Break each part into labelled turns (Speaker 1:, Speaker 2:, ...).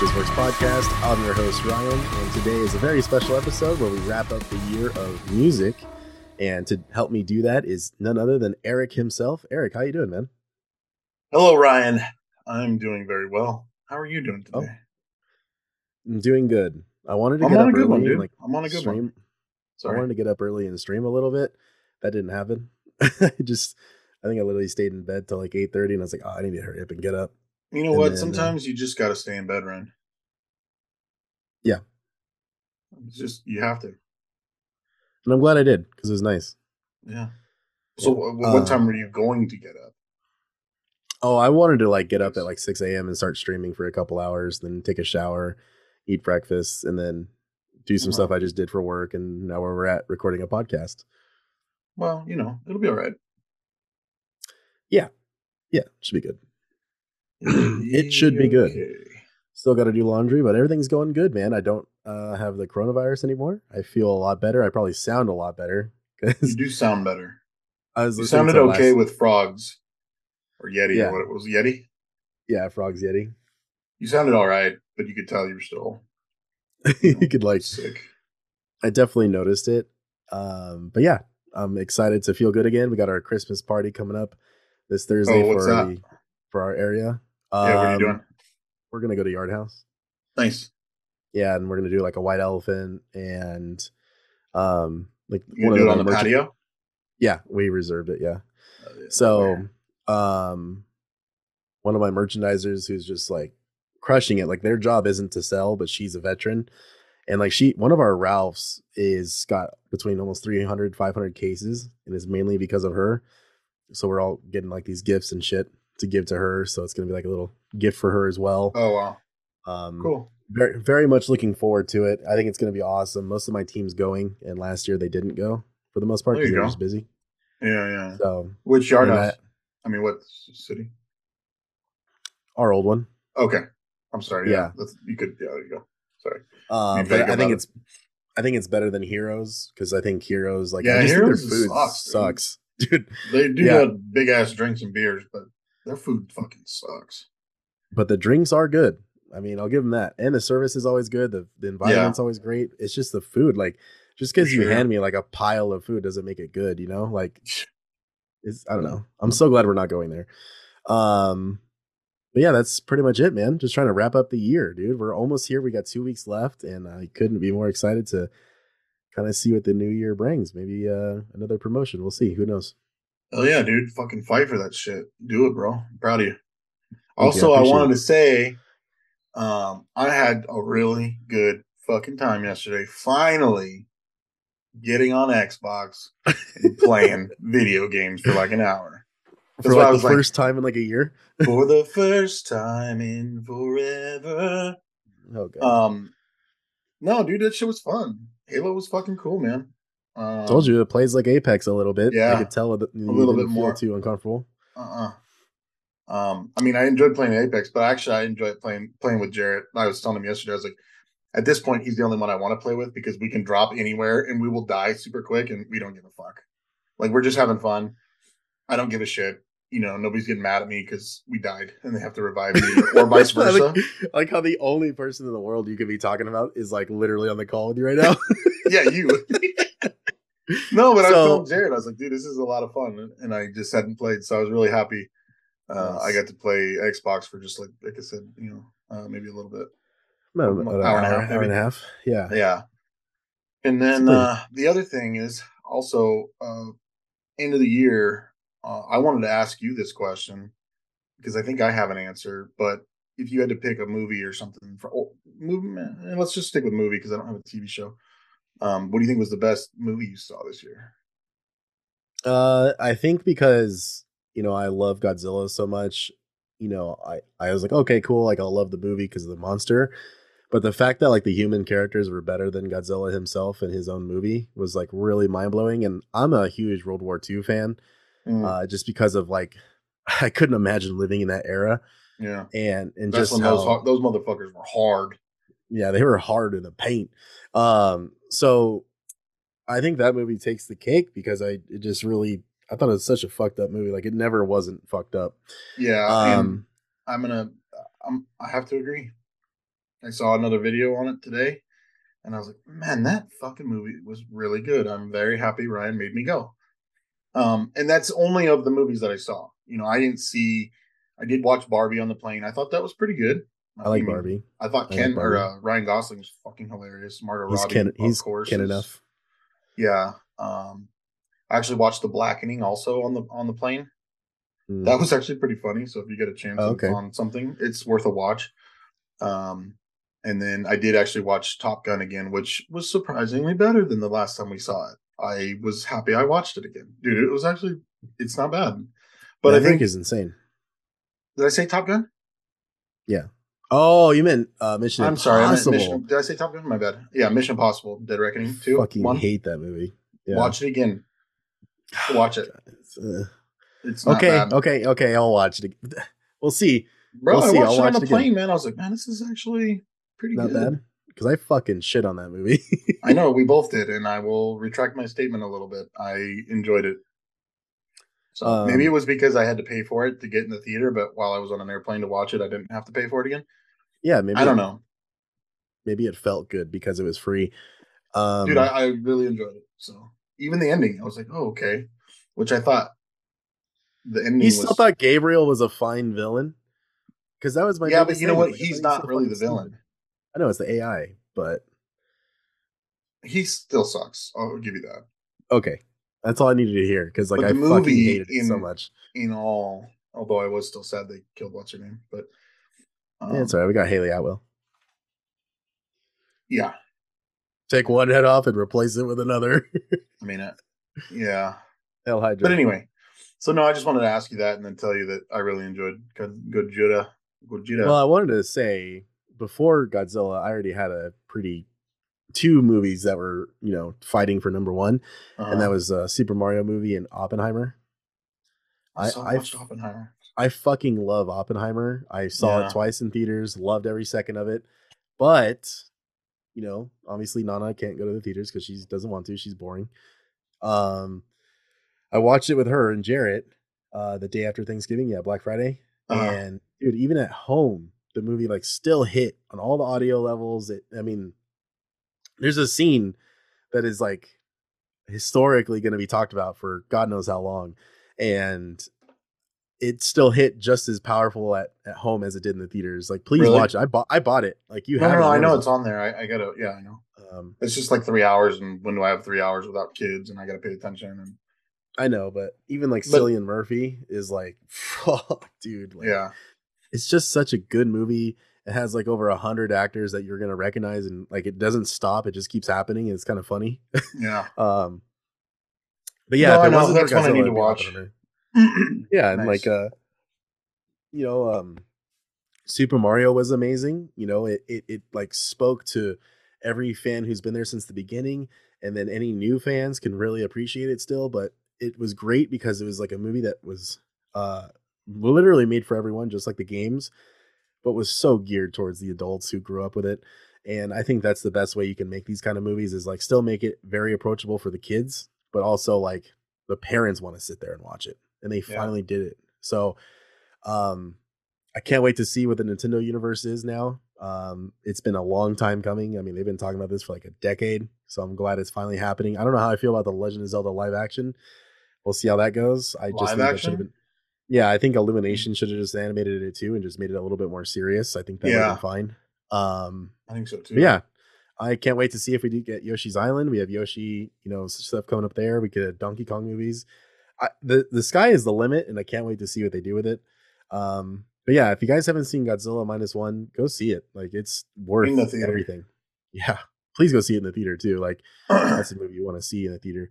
Speaker 1: And welcome to the HS Works podcast. I'm your host, Ryan, and today is a very special episode where we wrap up the year of music. And to help me do that is none other than Eric himself. Eric, how you doing, man?
Speaker 2: Hello, Ryan. I'm doing very well. How are you doing
Speaker 1: Oh,
Speaker 2: today?
Speaker 1: I'm doing good. I wanted to
Speaker 2: I'm
Speaker 1: get up early
Speaker 2: one,
Speaker 1: and like
Speaker 2: I'm on a good
Speaker 1: stream.
Speaker 2: one.
Speaker 1: I wanted to get up early and stream a little bit. That didn't happen. I just, I think I literally stayed in bed till like eight thirty, and I was like, oh, I need to hurry up and get up.
Speaker 2: You know
Speaker 1: and
Speaker 2: what?
Speaker 1: then, uh,
Speaker 2: Sometimes you just got to stay in bed, Ryan.
Speaker 1: Yeah.
Speaker 2: It's just you have to.
Speaker 1: And I'm glad I did because it was nice.
Speaker 2: Yeah. So,
Speaker 1: Yeah.
Speaker 2: wh- what
Speaker 1: Uh,
Speaker 2: time were you going to get up?
Speaker 1: Oh, I wanted to like get up at like 6 a.m. and start streaming for a couple hours, then take a shower, eat breakfast, and then do some
Speaker 2: Wow.
Speaker 1: stuff I just did for work. And now where we're at recording a podcast.
Speaker 2: Well, you know, it'll be all right.
Speaker 1: Yeah. Yeah, should be good. it should be good.
Speaker 2: Okay.
Speaker 1: Still got to do laundry, but everything's going good, man. I don't uh, have the coronavirus anymore. I feel a lot better. I probably sound a lot better
Speaker 2: You do sound better.
Speaker 1: I was
Speaker 2: You sounded okay
Speaker 1: last-
Speaker 2: with frogs or Yeti
Speaker 1: Yeah.
Speaker 2: or what it was. Yeti?
Speaker 1: yeah, Frogs Yeti.
Speaker 2: You sounded all right, but you could tell you were still
Speaker 1: you could like
Speaker 2: sick.
Speaker 1: I definitely noticed it. Um, but yeah, I'm excited to feel good again. We got our Christmas party coming up this Thursday
Speaker 2: Oh,
Speaker 1: for for our area.
Speaker 2: Yeah, what are you
Speaker 1: Um,
Speaker 2: doing?
Speaker 1: We're gonna go to Yard House.
Speaker 2: Nice.
Speaker 1: Yeah, and we're gonna do like a white elephant and um like one
Speaker 2: do
Speaker 1: of
Speaker 2: it on the patio?
Speaker 1: Yeah, we reserved it. Yeah.
Speaker 2: Oh, yeah.
Speaker 1: So,
Speaker 2: Where?
Speaker 1: um, one of my merchandisers who's just like crushing it. Like their job isn't to sell, but she's a veteran. And like she, one of our Ralphs is got between almost 300, 500 cases, and it's mainly because of her. So we're all getting like these gifts and shit to give to her. So it's gonna be like a little gift for her as well.
Speaker 2: Oh wow,
Speaker 1: Um,
Speaker 2: cool.
Speaker 1: very, very much looking forward to it. I think it's gonna be awesome. Most of my team's going, and last year they didn't go for the most part because they were just busy.
Speaker 2: Yeah, yeah.
Speaker 1: So
Speaker 2: Which yard house?
Speaker 1: I-
Speaker 2: mean, what city?
Speaker 1: our old one.
Speaker 2: Okay, I'm sorry. Yeah,
Speaker 1: Yeah.
Speaker 2: That's, you could. Yeah, there you go. Sorry.
Speaker 1: Um,
Speaker 2: Be
Speaker 1: but I think
Speaker 2: it.
Speaker 1: it's I think it's better than Heroes because I think Heroes like
Speaker 2: Yeah, Heroes
Speaker 1: their food
Speaker 2: sucks, dude.
Speaker 1: sucks, dude.
Speaker 2: They do
Speaker 1: Yeah.
Speaker 2: big ass drinks and beers, but their food fucking sucks.
Speaker 1: But the drinks are good. I mean, I'll give them that, and the service is always good. The the environment's always great. It's just the food, like just because you
Speaker 2: sure.
Speaker 1: hand me like a pile of food doesn't make it good, you know. Like, it's I don't know. I'm so glad we're not going there. Um, but yeah, that's pretty much it, man. Just trying to wrap up the year, dude. We're almost here. We got two weeks left, and I couldn't be more excited to kind of see what the new year brings. Maybe uh another promotion. We'll see. Who knows?
Speaker 2: Oh yeah, dude, fucking fight for that shit. Do it, bro. I'm proud of you.
Speaker 1: You, I
Speaker 2: Also, I wanted
Speaker 1: it.
Speaker 2: to say, um, I had a really good fucking time yesterday. Finally, getting on Xbox and playing video games for like an hour. That's
Speaker 1: For like
Speaker 2: was
Speaker 1: the
Speaker 2: like-
Speaker 1: first time in like a year.
Speaker 2: for the first time in forever.
Speaker 1: Oh god.
Speaker 2: Um, no, dude, that shit was fun. Halo was fucking cool, man. Um,
Speaker 1: Told you it plays like Apex a little bit.
Speaker 2: Yeah, I
Speaker 1: could tell you
Speaker 2: little bit more.
Speaker 1: too uncomfortable.
Speaker 2: Uh-uh. Um, I mean, I enjoyed playing Apex, but actually, I enjoyed playing playing with Jarrett. I was telling him yesterday, I was like, at this point, he's the only one I want to play with because we can drop anywhere and we will die super quick, and we don't give a fuck. Like we're just having fun. I don't give a shit. You know nobody's getting mad at me because we died and they have to revive me, or vice versa.
Speaker 1: like, like how the only person in the world you could be talking about is like literally on the call with you right now.
Speaker 2: yeah, you. no, but I
Speaker 1: So-
Speaker 2: told Jarrett, I was like, dude, this is a lot of fun, and I just hadn't played, so I was really happy. Uh, I got to play Xbox for just like like I said, you know, uh, maybe a little bit.
Speaker 1: About
Speaker 2: An
Speaker 1: an
Speaker 2: hour and a half,
Speaker 1: hour, hour and a half. Yeah.
Speaker 2: Yeah. And then uh, the other thing is also uh, end of the year. Uh, I wanted to ask you this question because I think I have an answer. But if you had to pick a movie or something for oh, movie, eh, let's just stick with movie because I don't have a TV show. Um, what do you think was the best movie you saw this year?
Speaker 1: Uh, I think because you know I love Godzilla so much, you know, I I was like, okay, cool, like I'll love the movie because of the monster, but the fact that like the human characters were better than Godzilla himself in his own movie was like really mind blowing. And I'm a huge World War II fan,
Speaker 2: Mm,
Speaker 1: uh, just because of like I couldn't imagine living in that era,
Speaker 2: yeah,
Speaker 1: and and
Speaker 2: that's
Speaker 1: just
Speaker 2: when
Speaker 1: how,
Speaker 2: those ho- those motherfuckers were hard.
Speaker 1: yeah, they were hard in the paint. Um, so I think that movie takes the cake because I it just really I thought it was such a fucked up movie. Like it never wasn't fucked up.
Speaker 2: Yeah,
Speaker 1: Um,
Speaker 2: I'm gonna. I'm. I have to agree. I saw another video on it today, and I was like, "Man, that fucking movie was really good." I'm very happy Ryan made me go. Um, and that's only of the movies that I saw. You know, I didn't see. I did watch Barbie on the plane. I thought that was pretty good.
Speaker 1: I like
Speaker 2: mean,
Speaker 1: Barbie.
Speaker 2: I thought
Speaker 1: I like
Speaker 2: Ken or uh, Ryan Gosling was fucking hilarious. Margot
Speaker 1: He's
Speaker 2: Robbie,
Speaker 1: Ken.
Speaker 2: of
Speaker 1: He's
Speaker 2: course,
Speaker 1: Ken
Speaker 2: is-
Speaker 1: enough.
Speaker 2: Yeah. Um, I actually watched The Blackening also on the on the plane.
Speaker 1: Mm.
Speaker 2: That was actually pretty funny. So if you get a chance
Speaker 1: Oh,
Speaker 2: on-
Speaker 1: okay.
Speaker 2: on something, it's worth a watch. Um, and then I did actually watch Top Gun again, which was surprisingly better than the last time we saw it. I was happy I watched it again, dude. It was actually it's not bad. But
Speaker 1: That
Speaker 2: I think
Speaker 1: is insane.
Speaker 2: did I say Top Gun? Yeah.
Speaker 1: Oh, you meant uh, Mission
Speaker 2: I'm sorry, I meant
Speaker 1: Impossible.
Speaker 2: Mission. Did I say Top Gun? My bad. Yeah, Mission Impossible, Dead Reckoning two.
Speaker 1: Fucking
Speaker 2: one.
Speaker 1: hate that movie. Yeah.
Speaker 2: Watch it again. Watch it.
Speaker 1: It's, uh,
Speaker 2: It's not
Speaker 1: okay,
Speaker 2: bad.
Speaker 1: okay, okay. I'll watch it. We'll see.
Speaker 2: bro.
Speaker 1: we'll
Speaker 2: I
Speaker 1: see,
Speaker 2: watched
Speaker 1: I'll
Speaker 2: it on the
Speaker 1: again.
Speaker 2: plane, man. I was like, man, this is actually pretty
Speaker 1: Not
Speaker 2: good.
Speaker 1: bad because I fucking shit on that movie.
Speaker 2: I know we both did, and I will retract my statement a little bit. I enjoyed it. So
Speaker 1: Um,
Speaker 2: maybe it was because I had to pay for it to get in the theater, but while I was on an airplane to watch it, I didn't have to pay for it again.
Speaker 1: yeah, maybe
Speaker 2: I don't
Speaker 1: it-
Speaker 2: know,
Speaker 1: Maybe it felt good because it was free. Um,
Speaker 2: dude. I, I really enjoyed it. So even the ending, I was like, oh okay, which I thought the ending
Speaker 1: you
Speaker 2: was.
Speaker 1: still thought Gabriel was a fine villain because that was my
Speaker 2: yeah, but you know what? He's not really the villain.
Speaker 1: I know it's the AI, but
Speaker 2: He still sucks. I'll give you that.
Speaker 1: okay, that's all I needed to hear because like I fucking hated it so much.
Speaker 2: In all, although I was still sad they killed what's her name, but um,
Speaker 1: yeah, it's alright. We got Hayley Atwell.
Speaker 2: yeah,
Speaker 1: Take one head off and replace it with another.
Speaker 2: I mean, uh, yeah.
Speaker 1: Hell Hydra.
Speaker 2: But anyway, so no, I just wanted to ask you that and then tell you that I really enjoyed Good Gojira. Gojira.
Speaker 1: Well, I wanted to say before Godzilla, I already had a pretty two movies that were you know fighting for number one,
Speaker 2: Uh-huh.
Speaker 1: and that was uh, Super Mario movie and Oppenheimer.
Speaker 2: I, saw,
Speaker 1: I-
Speaker 2: watched Oppenheimer.
Speaker 1: I fucking love Oppenheimer. I saw
Speaker 2: Yeah.
Speaker 1: it twice in theaters, loved every second of it. But, you know, obviously Nana can't go to the theaters because she doesn't want to. She's boring. Um, I watched it with her and Jarrett uh, the day after Thanksgiving, yeah, Black Friday.
Speaker 2: Uh-huh.
Speaker 1: And dude, even at home, the movie like still hit on all the audio levels. It, I mean, there's a scene that is like historically going to be talked about for God knows how long, and it still hit just as powerful at, at home as it did in the theaters. Like, please
Speaker 2: Really?
Speaker 1: watch it. I bought I bought it. Like you
Speaker 2: No,
Speaker 1: have
Speaker 2: no, no, I know it's on there. I, I gotta, yeah, I know.
Speaker 1: Um,
Speaker 2: It's just like three hours, and when do I have three hours without kids, and I gotta pay attention? And
Speaker 1: I know, but even like
Speaker 2: But-
Speaker 1: Cillian Murphy is like, fuck, dude. Like,
Speaker 2: yeah,
Speaker 1: it's just such a good movie. It has like over a hundred actors that you're gonna recognize, and like it doesn't stop. It just keeps happening. And it's kind of funny.
Speaker 2: yeah,
Speaker 1: um, but yeah,
Speaker 2: No,
Speaker 1: if
Speaker 2: I
Speaker 1: it wasn't
Speaker 2: That's one I need to watch.
Speaker 1: Yeah, and
Speaker 2: Nice.
Speaker 1: like uh, you know, um, Super Mario was amazing. You know, it it it like spoke to every fan who's been there since the beginning, and then any new fans can really appreciate it still. But it was great because it was like a movie that was uh literally made for everyone, just like the games, but was so geared towards the adults who grew up with it. And I think that's the best way you can make these kind of movies is like still make it very approachable for the kids, but also like the parents want to sit there and watch it. And they
Speaker 2: Yeah.
Speaker 1: finally did it. So, um, I can't wait to see what the Nintendo universe is now. Um, it's been a long time coming. I mean, they've been talking about this for like a decade, so I'm glad it's finally happening. I don't know how I feel about the Legend of Zelda live action. We'll see how that goes. I just
Speaker 2: Live
Speaker 1: think that should have been. Yeah, I think Illumination should have just animated it too and just made it a little bit more serious. I think that would
Speaker 2: Yeah.
Speaker 1: have been fine. Um,
Speaker 2: I think so too.
Speaker 1: yeah, I can't wait to see if we do get Yoshi's Island. We have Yoshi, you know, stuff coming up there. We could have Donkey Kong movies. I, the the sky is the limit, and I can't wait to see what they do with it. Um, but yeah, if you guys haven't seen Godzilla minus one, go see it. Like it's worth
Speaker 2: the
Speaker 1: everything. Yeah, please go see it in the theater too. Like that's a movie you want to see in the theater.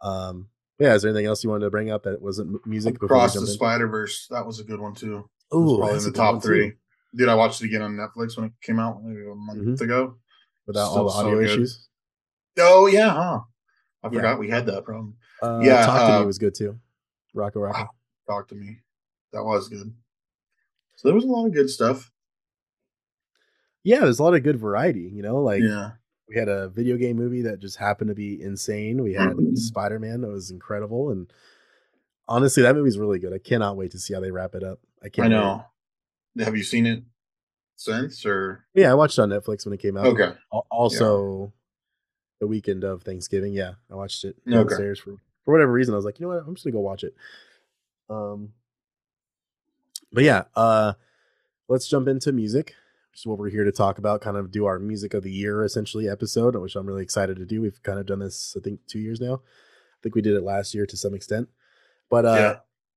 Speaker 1: Um, yeah, is there anything else you wanted to bring up that wasn't music?
Speaker 2: Across the? Spider Verse, that was a good one too.
Speaker 1: Ooh,
Speaker 2: probably in
Speaker 1: a
Speaker 2: the top
Speaker 1: too.
Speaker 2: three. Dude, I watched it again on Netflix when it came out maybe a month
Speaker 1: Mhm.
Speaker 2: ago.
Speaker 1: without
Speaker 2: Still
Speaker 1: all the audio
Speaker 2: good.
Speaker 1: issues.
Speaker 2: Oh yeah, huh? I
Speaker 1: Yeah.
Speaker 2: forgot we had that problem.
Speaker 1: Uh,
Speaker 2: Yeah,
Speaker 1: Talk to
Speaker 2: uh,
Speaker 1: Me was good too. RackaRacka.
Speaker 2: Wow. Talk to me. That was good. So there was a lot of good stuff.
Speaker 1: Yeah, there's a lot of good variety. You know, like
Speaker 2: yeah.
Speaker 1: We had a video game movie that just happened to be insane. We had Spider Man that was incredible, and honestly, that movie's really good. I cannot wait to see how they wrap it up. I can't.
Speaker 2: I
Speaker 1: wait.
Speaker 2: know. Have you seen it since or
Speaker 1: Yeah, I watched it on Netflix when it came out.
Speaker 2: okay?
Speaker 1: Al- Also, the weekend of Thanksgiving. Yeah, I watched it
Speaker 2: Okay.
Speaker 1: for for whatever reason. I was like, you know what, I'm just gonna go watch it. Um, but yeah, uh, let's jump into music. Which is what we're here to talk about. Kind of do our music of the year essentially episode, which I'm really excited to do. We've kind of done this, I think, two years now. I think we did it last year to some extent. But uh,
Speaker 2: Yeah.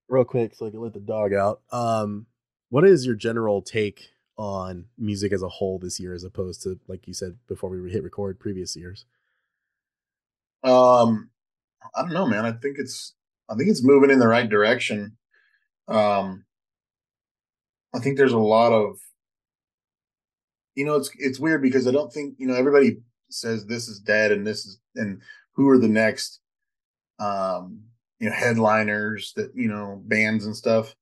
Speaker 1: real quick, so I can let the dog out. Um, what is your general take on music as a whole this year, as opposed to like you said before we hit record previous years?
Speaker 2: Um, I don't know, man. I think it's I think it's moving in the right direction. Um, I think there's a lot of, you know, it's it's weird because I don't think you know everybody says this is dead and this is and who are the next, um, you know, headliners that you know bands and stuff.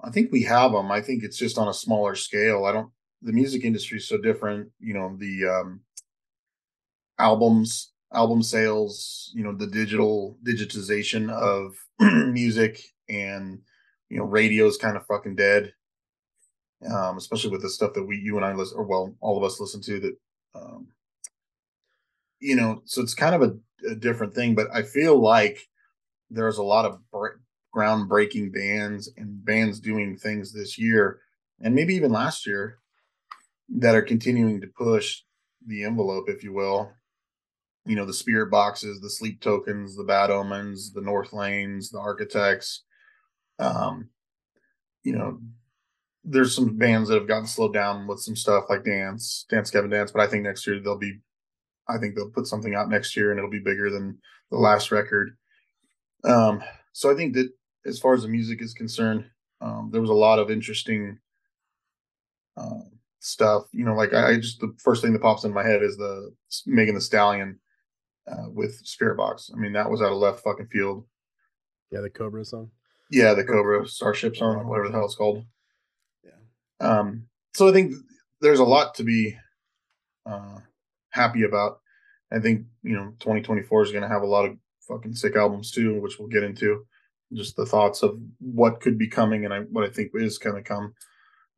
Speaker 2: I think we have them. I think it's just on a smaller scale. I don't. The music industry is so different. You know, the um, albums album sales you know the digital digitization of music and you know radio's kind of fucking dead um especially with the stuff that we you and i listen or well all of us listen to that um you know so it's kind of a, a different thing but i feel like there's a lot of br- groundbreaking bands and bands doing things this year and maybe even last year that are continuing to push the envelope if you will. You know the Spiritboxes the sleep tokens the bad omens the Northlanes the architects um you know there's some bands that have gotten slowed down with some stuff like dance dance Gavin dance but i think next year they'll be i think they'll put something out next year and it'll be bigger than the last record um so i think that as far as the music is concerned um there was a lot of interesting uh, stuff you know like I, I just the first thing that pops in my head is the Megan Thee Stallion uh, with Spiritbox. I mean, that was out of left fucking field.
Speaker 1: Yeah, the Cobra song.
Speaker 2: Yeah, the Cobra Starship song, whatever the hell it's called. Um, so I think there's a lot to be uh, happy about. I think you know 2024 is going to have a lot of fucking sick albums too, which we'll get into. Just the thoughts of what could be coming and I, what I think is going to come.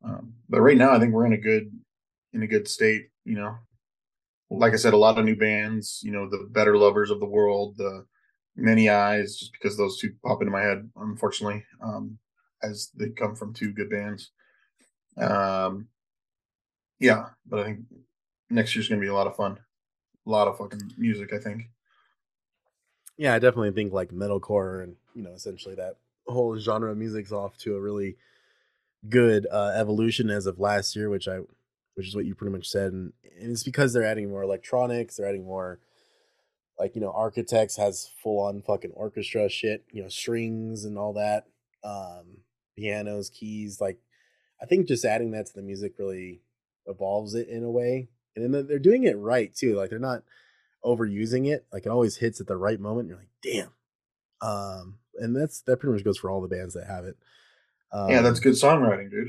Speaker 2: Um, but right now, I think we're in a good in a good state. You know, like I said, a lot of new bands. You know, the Better Lovers of the World, the Many Eyes, just because those two pop into my head, unfortunately, um, as they come from two good bands. Um, yeah, but I think next year's gonna be a lot of fun, a lot of fucking music. I think.
Speaker 1: Yeah, I definitely think like metalcore and you know essentially that whole genre of music's off to a really good uh, evolution as of last year, which I, which is what you pretty much said, and, and it's because they're adding more electronics, they're adding more, like you know, Architects has full on fucking orchestra shit, you know, strings and all that, um, pianos, keys, like I think just adding that to the music really evolves it in a way, and then they're- doing it right too, like they're not overusing it, like it always hits at the right moment. You're like, damn. Um, and that's that pretty much goes for all the bands that have it. Um,
Speaker 2: yeah, that's good songwriting, dude.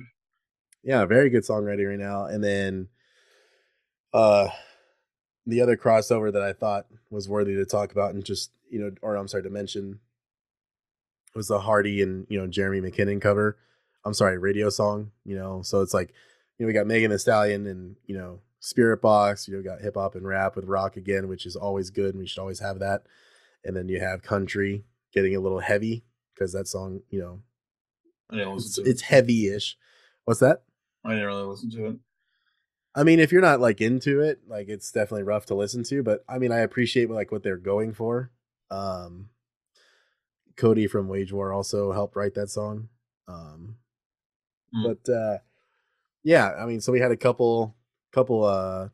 Speaker 1: yeah, very good songwriting right now. And then uh the other crossover that I thought was worthy to talk about and just, you know, or I'm sorry to mention was the Hardy and you know Jeremy McKinnon cover. I'm sorry, radio song. You know, so it's like you know we got Megan Thee Stallion and you know Spiritbox, You know, got hip hop and rap with rock again, which is always good, and we should always have that. And then you have country getting a little heavy because that song, you know,
Speaker 2: I didn't
Speaker 1: it's,
Speaker 2: it.
Speaker 1: it's heavy-ish. What's that?
Speaker 2: I didn't really listen to it.
Speaker 1: I mean, if you're not like into it, like it's definitely rough to listen to. But I mean, I appreciate like what they're going for. Um, Cody from Wage War also helped write that song. Um,
Speaker 2: Mm.
Speaker 1: but uh, yeah, I mean, so we had a couple couple uh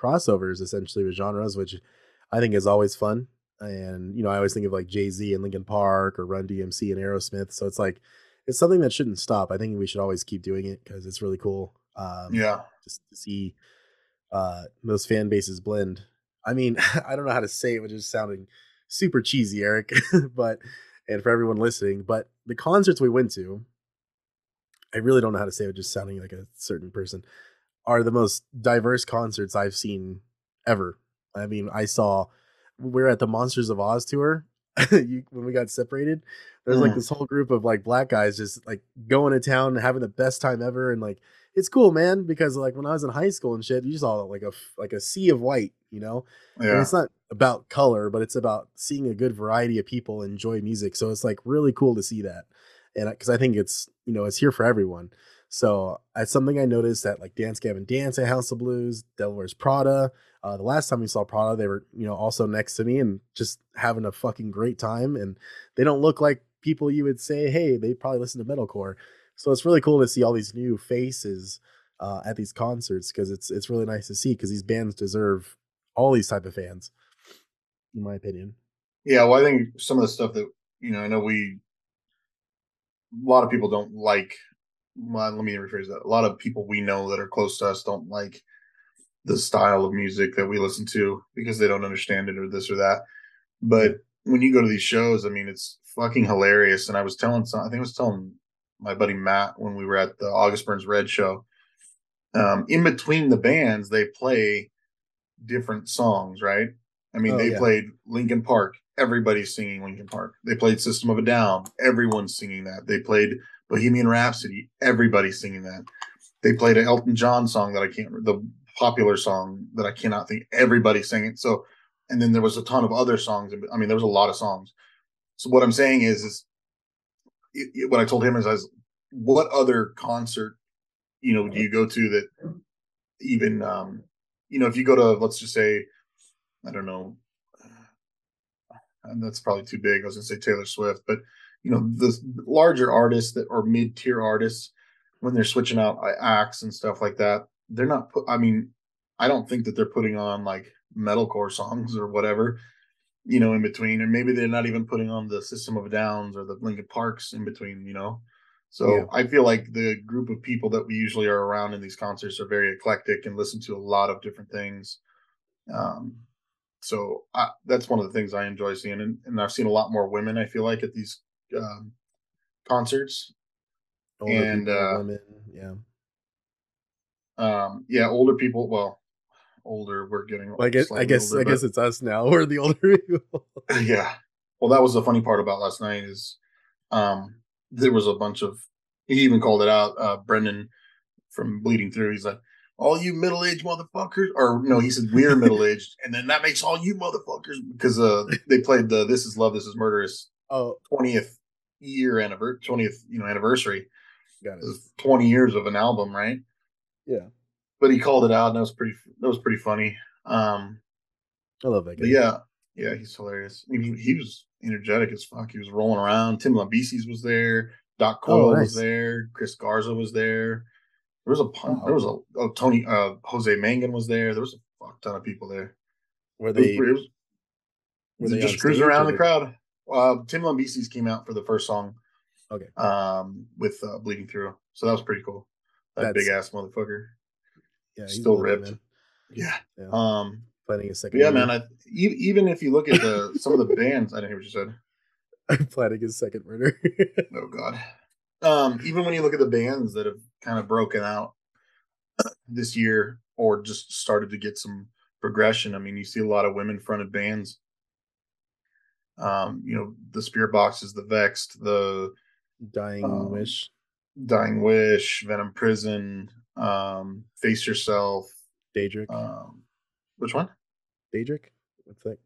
Speaker 1: crossovers essentially with genres, which I think is always fun. And you know, I always think of like Jay Z and Linkin Park or Run DMC and Aerosmith. So it's like it's something that shouldn't stop. I think we should always keep doing it because it's really cool. Um,
Speaker 2: Yeah.
Speaker 1: just to see uh those fan bases blend. I mean, I don't know how to say it, which is sounding super cheesy, Eric, but and for everyone listening, but the concerts we went to, I really don't know how to say it, just sounding like a certain person, are the most diverse concerts I've seen ever. I mean, I saw we are at the Monsters of Oz tour you, when we got separated. There's like
Speaker 2: Mm.
Speaker 1: this whole group of like black guys just like going to town and having the best time ever, and like it's cool, man. Because like when I was in high school and shit, you saw like a like a sea of white, you know. And
Speaker 2: Yeah.
Speaker 1: it's not about color, but it's about seeing a good variety of people enjoy music. So it's like really cool to see that, and because I think it's you know it's here for everyone. So it's something I noticed that like Dance Gavin Dance at House of Blues, Devil Wears Prada. Uh, the last time we saw Prada, they were you know also next to me and just having a fucking great time. And they don't look like people you would say, hey, they probably listen to metalcore. So it's really cool to see all these new faces uh, at these concerts because it's it's really nice to see because these bands deserve all these type of fans, in my opinion.
Speaker 2: Yeah, well, I think some of the stuff that you know, I know we a lot of people don't like. Well, let me rephrase that. A lot of people we know that are close to us don't like the style of music that we listen to because they don't understand it or this or that. But when you go to these shows, I mean, it's fucking hilarious. And I was telling some, I think I was telling my buddy Matt when we were at the August Burns Red show. Um, in between the bands, they play different songs, right? I mean,
Speaker 1: Oh,
Speaker 2: they
Speaker 1: yeah.
Speaker 2: played Linkin Park. Everybody's singing Linkin Park. They played System of a Down. Everyone's singing that. They played Bohemian Rhapsody. Everybody's singing that. They played an Elton John song that I can't, the popular song that I cannot think. Everybody sang it. So, and then there was a ton of other songs. I mean, there was a lot of songs. So what I'm saying is, is it, it- what I told him is, I was, what other concert, you know, do you go to that even, um, you know, if you go to, let's just say, I don't know, and that's probably too big. I was going to say Taylor Swift, but you know, the larger artists that are mid tier artists, when they're switching out acts and stuff like that, they're not. Put, I mean, I don't think that they're putting on like metalcore songs or whatever, you know, in between, and maybe they're not even putting on the System of Downs or the Linkin Parks in between, you know. So
Speaker 1: Yeah.
Speaker 2: I feel like the group of people that we usually are around in these concerts are very eclectic and listen to a lot of different things. Um, so I, that's one of the things I enjoy seeing, and, and I've seen a lot more women. I feel like at these um, concerts.
Speaker 1: Older
Speaker 2: And, uh,
Speaker 1: women, yeah.
Speaker 2: Um, yeah, older people. Well, older. We're getting.
Speaker 1: I guess I guess
Speaker 2: older,
Speaker 1: I guess it's us now. We're the older people.
Speaker 2: yeah. Well, that was the funny part about last night is, um, there was a bunch of. He even called it out. Uh, Brandan from Bleeding Through. He's like, "All you middle aged motherfuckers," or no, he said, "We're middle aged," and then that makes all you motherfuckers because uh, they played the "This Is Love, This Is Murderous"
Speaker 1: oh,
Speaker 2: twentieth year anniversary, twentieth you know anniversary.
Speaker 1: got it.
Speaker 2: It twenty years of an album, right?
Speaker 1: Yeah,
Speaker 2: But he called it out, and that was pretty. That was pretty funny. Um,
Speaker 1: I love that guy.
Speaker 2: yeah, yeah, he's hilarious. He, was- he was energetic as fuck. He was rolling around. Tim Lambesis was there. Doc
Speaker 1: Oh, nice.
Speaker 2: was there. Chris Garza was there. There was a
Speaker 1: Wow.
Speaker 2: there was a oh, Tony uh, Jose Mangin was there. There was a fuck ton of people there.
Speaker 1: Were they?
Speaker 2: it was-
Speaker 1: were they
Speaker 2: just cruising around the
Speaker 1: they-
Speaker 2: crowd. Uh, Tim Lambesis came out for the first song.
Speaker 1: Okay.
Speaker 2: Um, with uh, bleeding through, so that was pretty cool. That big ass motherfucker.
Speaker 1: Yeah, he's
Speaker 2: still ripped.
Speaker 1: man.
Speaker 2: Yeah.
Speaker 1: Yeah.
Speaker 2: Um.
Speaker 1: Planning a second.
Speaker 2: yeah, man. I, e- even if you look at the some of the bands, I didn't hear what you said.
Speaker 1: I'm planning his second murder.
Speaker 2: Oh God. Um, even when you look at the bands that have kind of broken out this year or just started to get some progression, I mean, you see a lot of women fronted bands. Um, you know, the Spiritboxes, the vexed, the
Speaker 1: Dying
Speaker 2: Um,
Speaker 1: Wish.
Speaker 2: dying wish, venom prison, um, face yourself.
Speaker 1: Daedric.
Speaker 2: Um, which one?
Speaker 1: Daedric? What's that?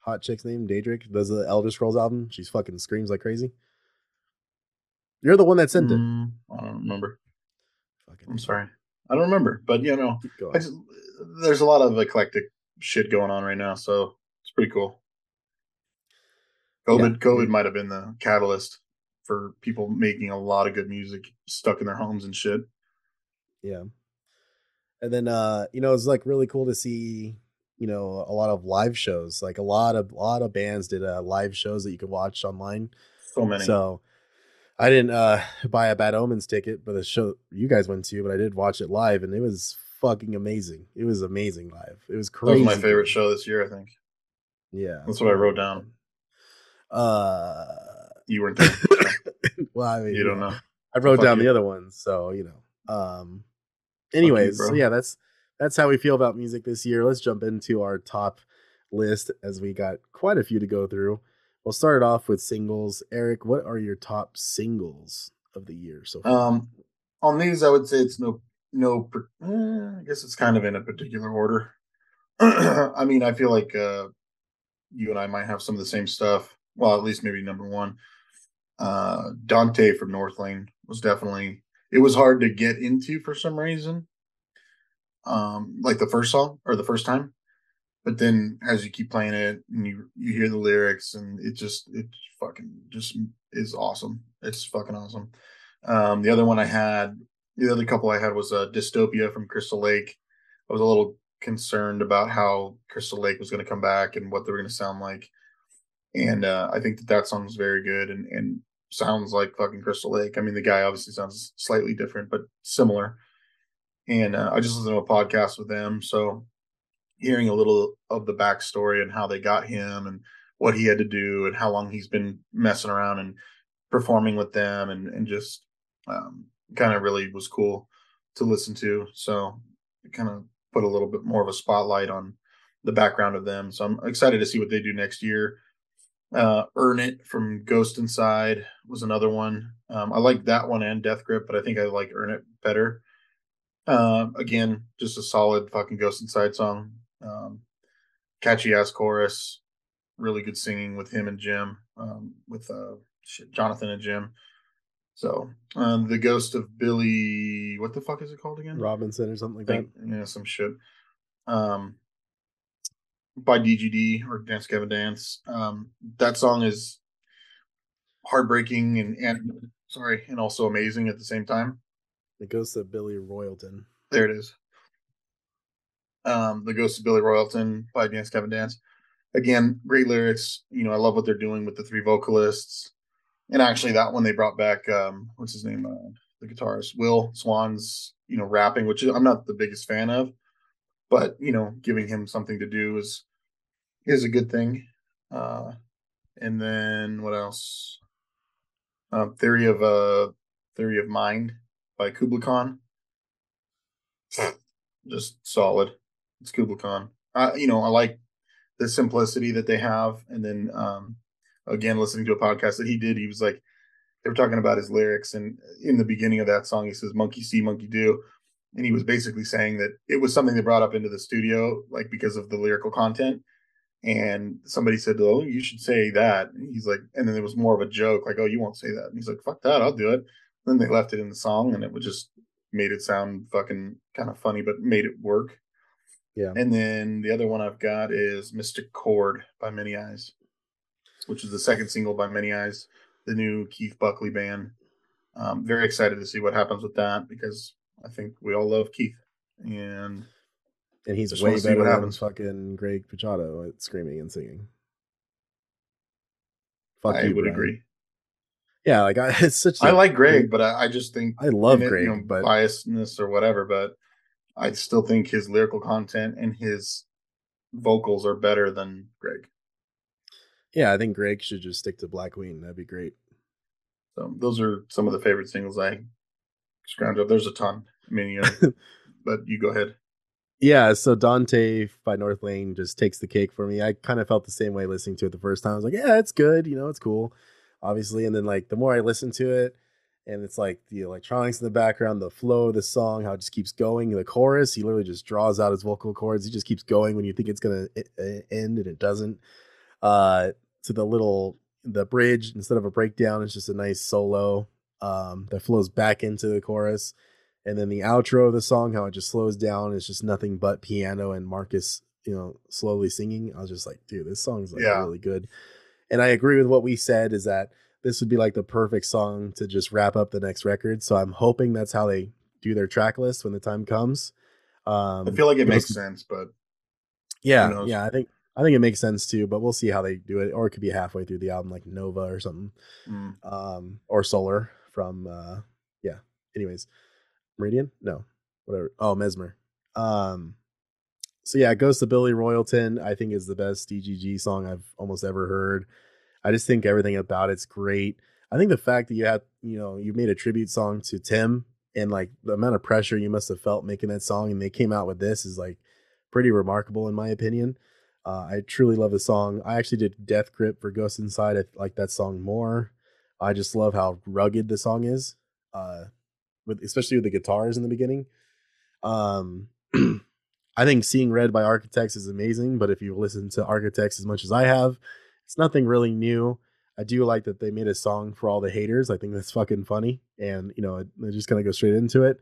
Speaker 1: Hot chick's name? Daedric. Does the Elder Scrolls album. She's fucking screams like crazy. You're the one that sent it.
Speaker 2: Mm, I don't remember.
Speaker 1: Fucking
Speaker 2: I'm sorry. I don't remember, but you know, just, there's a lot of eclectic shit going on right now, so it's pretty cool. COVID,
Speaker 1: Yeah.
Speaker 2: COVID might have been the catalyst for people making a lot of good music stuck in their homes and shit.
Speaker 1: Yeah. And then uh, you know, it's like really cool to see, you know, a lot of live shows. Like a lot of a lot of bands did uh live shows that you could watch online.
Speaker 2: So many.
Speaker 1: So I didn't uh buy a Bad Omens ticket, but the show you guys went to, but I did watch it live and it was fucking amazing. It was amazing live. It was
Speaker 2: that
Speaker 1: crazy.
Speaker 2: was my favorite show this year. I think
Speaker 1: Yeah.
Speaker 2: that's what I wrote down.
Speaker 1: Uh
Speaker 2: You weren't there.
Speaker 1: well, I mean,
Speaker 2: you don't know.
Speaker 1: I wrote
Speaker 2: Fuck
Speaker 1: down
Speaker 2: you.
Speaker 1: the other ones, so you know. Um anyways, so yeah, that's that's how we feel about music this year. Let's jump into our top list as we got quite a few to go through. We'll start it off with singles. Eric, what are your top singles of the year so far?
Speaker 2: Um, on these, I would say it's no, no. eh, I guess it's kind of in a particular order. I mean, I feel like uh, you and I might have some of the same stuff. Well, at least maybe number one. Uh, Dante from Northlane was definitely. It was hard to get into for some reason. Um, like the first song or the first time, but then as you keep playing it and you you hear the lyrics and it just it fucking just is awesome. It's fucking awesome. Um, the other one I had, the other couple I had was uh, Dystopia from Crystal Lake. I was a little concerned about how Crystal Lake was going to come back and what they were going to sound like, and uh, I think that that song song's very good and and sounds like fucking Crystal Lake. I mean, the guy obviously sounds slightly different, but similar. And uh, I just listened to a podcast with them, so hearing a little of the backstory and how they got him and what he had to do and how long he's been messing around and performing with them and and just um, kind of really was cool to listen to. So it kind of put a little bit more of a spotlight on the background of them. So I'm excited to see what they do next year. Uh, Earn It from Ghost Inside was another one. Um, I like that one and Death Grip, but I think I like Earn It better. Uh, again, just a solid fucking Ghost Inside song. Um, catchy ass chorus, really good singing with him and Jim, um, with uh, shit, Jonathan and Jim. So, um, the ghost of Billy, what the fuck is it called again?
Speaker 1: Robinson or something like that.
Speaker 2: Yeah, some shit. Um, by DGD or Dance Gavin Dance. Um, that song is heartbreaking and and sorry, and also amazing at the same time.
Speaker 1: It goes to Billy Royalton.
Speaker 2: There it is. Um, The Ghost of Billy Royalton by Dance Gavin Dance. Again, great lyrics. You know, I love what they're doing with the three vocalists. And actually, that one they brought back, um, what's his name? Uh, the guitarist, Will Swan's, you know, rapping, which I'm not the biggest fan of, but, you know, giving him something to do is is a good thing. Uh, and then what else? Uh, Theory of uh, Theory of Mind by Kublai Khan just solid. It's Kublai Khan. Uh, you know, I like the simplicity that they have. And then um again, listening to a podcast that he did, he was like, they were talking about his lyrics, and in the beginning of that song, he says "Monkey see, monkey do," and he was basically saying that it was something they brought up into the studio, like because of the lyrical content. And somebody said, "Oh, you should say that." And he's like, and then there was more of a joke, like, "Oh, you won't say that." And he's like, "Fuck that, I'll do it." then they left it in the song, and it was just made it sound fucking kind of funny, but made it work.
Speaker 1: Yeah.
Speaker 2: And then the other one I've got is Mystic Chord by Many Eyes, which is the second single by Many Eyes, the new Keith Buckley band. Um, very excited to see what happens with that because I think we all love Keith. And
Speaker 1: And he's way better
Speaker 2: what
Speaker 1: than
Speaker 2: happens.
Speaker 1: fucking Greg Puciato at screaming and singing. Fuck
Speaker 2: I
Speaker 1: you,
Speaker 2: would
Speaker 1: Brian.
Speaker 2: agree.
Speaker 1: Yeah, like I, it's such.
Speaker 2: I
Speaker 1: a-
Speaker 2: like Greg, but I, I just think
Speaker 1: I love
Speaker 2: it,
Speaker 1: Greg,
Speaker 2: you know,
Speaker 1: but
Speaker 2: biasness or whatever, but I still think his lyrical content and his vocals are better than Greg.
Speaker 1: yeah, I think Greg should just stick to Black Queen. That'd be great.
Speaker 2: So those are some of the favorite singles I scrounge up. There's a ton. I mean, you know, but you go ahead.
Speaker 1: Yeah, so Dante by Northlane just takes the cake for me. I kind of felt the same way listening to it the first time. I was like, yeah, it's good, you know, it's cool, obviously. And then like the more I listen to it, and it's like the electronics in the background, the flow of the song, how it just keeps going. The chorus, he literally just draws out his vocal cords. He just keeps going when you think it's gonna end and it doesn't. Uh, to the little the bridge instead of a breakdown, it's just a nice solo um, that flows back into the chorus and then the outro of the song how it just slows down it's just nothing but piano and marcus you know slowly singing i was just like dude this song's like yeah. really good and i agree with what we said is that this would be like the perfect song to just wrap up the next record so i'm hoping that's how they do their track list when the time comes
Speaker 2: um i feel like it makes sense but
Speaker 1: yeah yeah i think i think it makes sense too but we'll see how they do it or it could be halfway through the album like nova or something mm. um or solar from uh yeah anyways Meridian? No, whatever. Oh, Mesmer. Um, so yeah, Ghost of Billy Royalton, I think is the best DGD song I've almost ever heard. I just think everything about it's great. I think the fact that you had, you know, you made a tribute song to Tim and like the amount of pressure you must have felt making that song and they came out with this is like pretty remarkable in my opinion. Uh, I truly love the song. I actually did Death Grip for Ghost Inside. I like that song more. I just love how rugged the song is. Uh, with especially with the guitars in the beginning. Um, I think seeing Red by Architects is amazing, but if you listen to Architects as much as I have, it's nothing really new. I do like that they made a song for all the haters. I think that's fucking funny, and you know, they're just gonna go straight into it.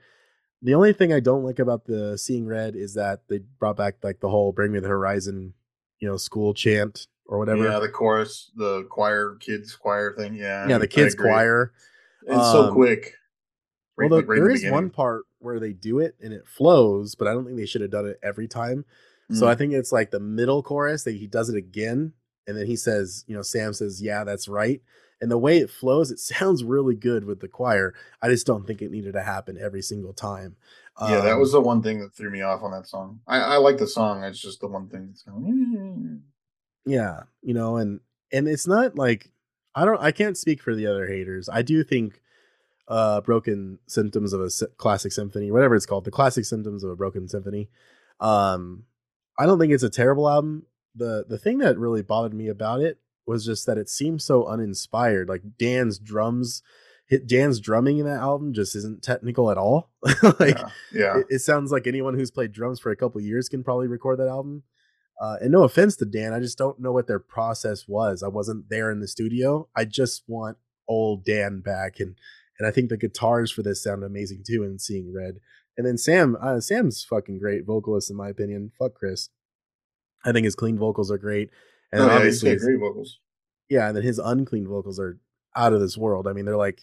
Speaker 1: The only thing I don't like about the Seeing Red is that they brought back like the whole "Bring Me the Horizon," you know, school chant or whatever.
Speaker 2: Yeah, the chorus, the choir, kids choir thing. Yeah,
Speaker 1: yeah, the kids choir.
Speaker 2: It's um, so quick.
Speaker 1: Right, well, like right there is one part where they do it and it flows, but I don't think they should have done it every time. Mm. So I mm. think it's like the middle chorus that he does it again, and then he says, you know, Sam says, "Yeah, that's right." And the way it flows, it sounds really good with the choir. I just don't think it needed to happen every single time.
Speaker 2: Yeah, um, that was the one thing that threw me off on that song. I, I like the song. It's just the one thing that's going.
Speaker 1: Yeah, you know, and and it's not like I don't. I can't speak for the other haters. I do think uh, broken symptoms of a classic symphony, whatever it's called, the classic symptoms of a broken symphony. Um, I don't think it's a terrible album. The The thing that really bothered me about it was just that it seems so uninspired. Like Dan's drums, hit Dan's drumming in that album just isn't technical at all. like, yeah, yeah. It, it, sounds like anyone who's played drums for a couple years can probably record that album. Uh, and no offense to Dan, I just don't know what their process was. I wasn't there in the studio. I just want old Dan back and and I think the guitars for this sound amazing too. And seeing red, and then Sam, uh, Sam's fucking great vocalist in my opinion. Fuck Chris, I think his clean vocals are great, and oh, yeah, obviously
Speaker 2: great vocals.
Speaker 1: Yeah, and then his unclean vocals are out of this world. I mean, they're like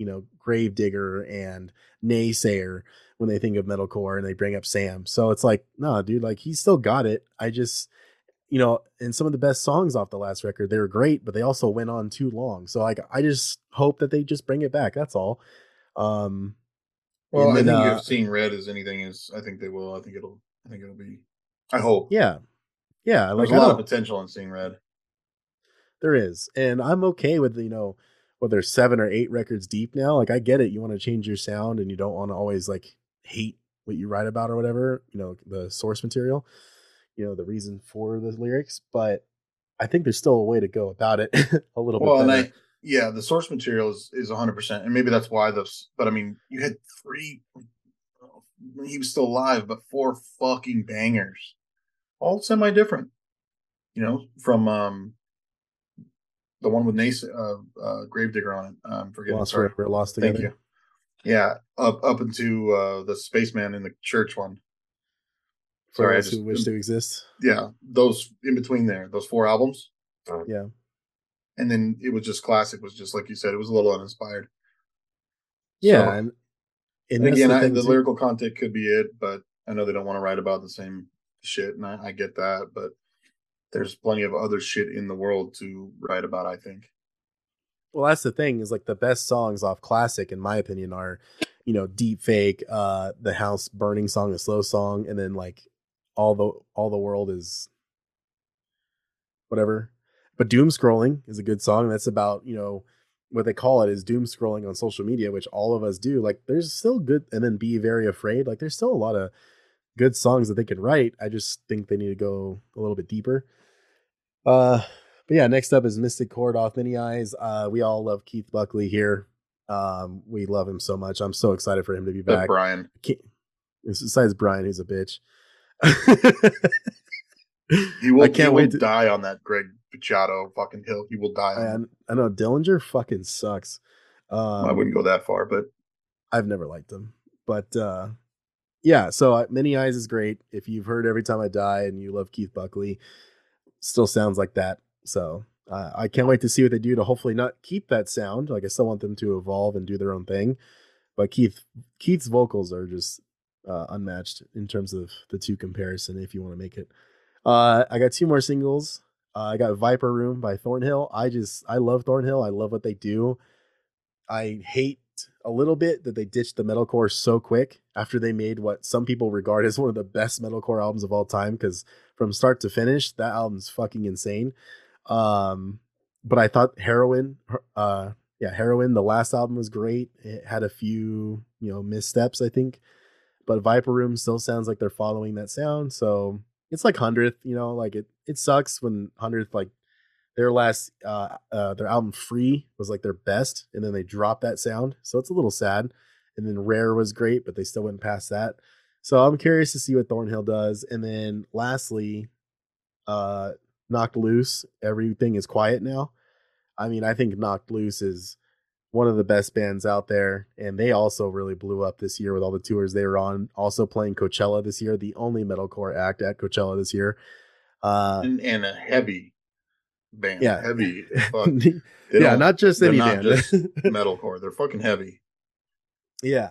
Speaker 1: you know, Gravedigger and Naysayer when they think of metalcore and they bring up Sam. So it's like, no, dude, like he still got it. I just, you know, and some of the best songs off the last record, they were great, but they also went on too long. So like, I just hope that they just bring it back. That's all. Um,
Speaker 2: well, I think uh, if seeing red as anything is, I think they will. I think it'll. I think it'll be. I hope.
Speaker 1: Yeah, yeah.
Speaker 2: There's like, a lot of potential in seeing red.
Speaker 1: There is, and I'm okay with you know what there's seven or eight records deep now. Like I get it, you want to change your sound and you don't want to always like hate what you write about or whatever, you know, the source material, you know, the reason for the lyrics, but I think there's still a way to go about it a little
Speaker 2: well,
Speaker 1: bit.
Speaker 2: Well,
Speaker 1: and.
Speaker 2: I, yeah, the source material is is 100, percent and maybe that's why those. But I mean, you had three when he was still alive, but four fucking bangers, all semi different. You know, from um the one with Nace, uh, uh, Gravedigger on it. I'm forgetting.
Speaker 1: lost
Speaker 2: sorry.
Speaker 1: forever, lost together.
Speaker 2: Thank you. Yeah, up up into uh the spaceman in the church one.
Speaker 1: For
Speaker 2: Sorry, I
Speaker 1: those who
Speaker 2: just-
Speaker 1: wish to exist.
Speaker 2: Yeah, those in between there, those four albums.
Speaker 1: Yeah.
Speaker 2: And then it was just classic. Was just like you said, it was a little uninspired.
Speaker 1: Yeah.
Speaker 2: So-
Speaker 1: and, and
Speaker 2: And again,
Speaker 1: the
Speaker 2: I, the lyrical content could be it, but I know they don't want to write about the same shit, and I, I get that. But there's plenty of other shit in the world to write about. I think.
Speaker 1: Well, that's the thing is like the best songs off classic, in my opinion, are you know deep fake, uh, the house burning song, a slow song, and then like all the all the world is whatever. But doom scrolling is a good song. That's about you know what they call it is doom scrolling on social media, which all of us do. Like there's still good, and then be very afraid. Like there's still a lot of good songs that they could write. I just think they need to go a little bit deeper. Uh, but yeah, next up is Mystic Chord off Many Eyes. Uh, we all love Keith Buckley here. Um, we love him so much. I'm so excited for him to be
Speaker 2: But
Speaker 1: back.
Speaker 2: Brian,
Speaker 1: Can't- Besides Brian, who's a bitch.
Speaker 2: he will.
Speaker 1: I can't wait to-
Speaker 2: die on that Greg Puciato fucking hill. He will die. On
Speaker 1: I, I know Dillinger fucking sucks. Um,
Speaker 2: I wouldn't go that far, but
Speaker 1: I've never liked him, but uh, yeah. So uh, Many Eyes is great. If you've heard Every Time I Die and you love Keith Buckley, still sounds like that. So uh, I can't wait to see what they do to hopefully not keep that sound. Like I still want them to evolve and do their own thing, but Keith Keith's vocals are just uh, unmatched in terms of the two comparison. If you want to make it, uh, I got two more singles. Uh, I got Viper Room by Thornhill. I just I love Thornhill. I love what they do. I hate a little bit that they ditched the metalcore so quick after they made what some people regard as one of the best metalcore albums of all time. Because from start to finish, that album's fucking insane. Um, but I thought Heroine, uh, yeah, Heroine, the last album was great. It had a few, you know, missteps, I think. But Viper Room still sounds like they're following that sound. So it's like hundredth, you know, like it it sucks when hundredth like their last uh uh their album Free was like their best, and then they dropped that sound. So it's a little sad. And then Rare was great, but they still went past that. So I'm curious to see what Thornhill does. And then lastly, uh Knocked Loose, everything is quiet now. I mean, I think Knocked Loose is one of the best bands out there, and they also really blew up this year with all the tours they were on. Also playing Coachella this year, the only metalcore act at Coachella this year. Uh,
Speaker 2: and, and a heavy band.
Speaker 1: Yeah.
Speaker 2: heavy. as fuck. They
Speaker 1: yeah, not just any
Speaker 2: not
Speaker 1: band.
Speaker 2: just metalcore. They're fucking heavy.
Speaker 1: yeah,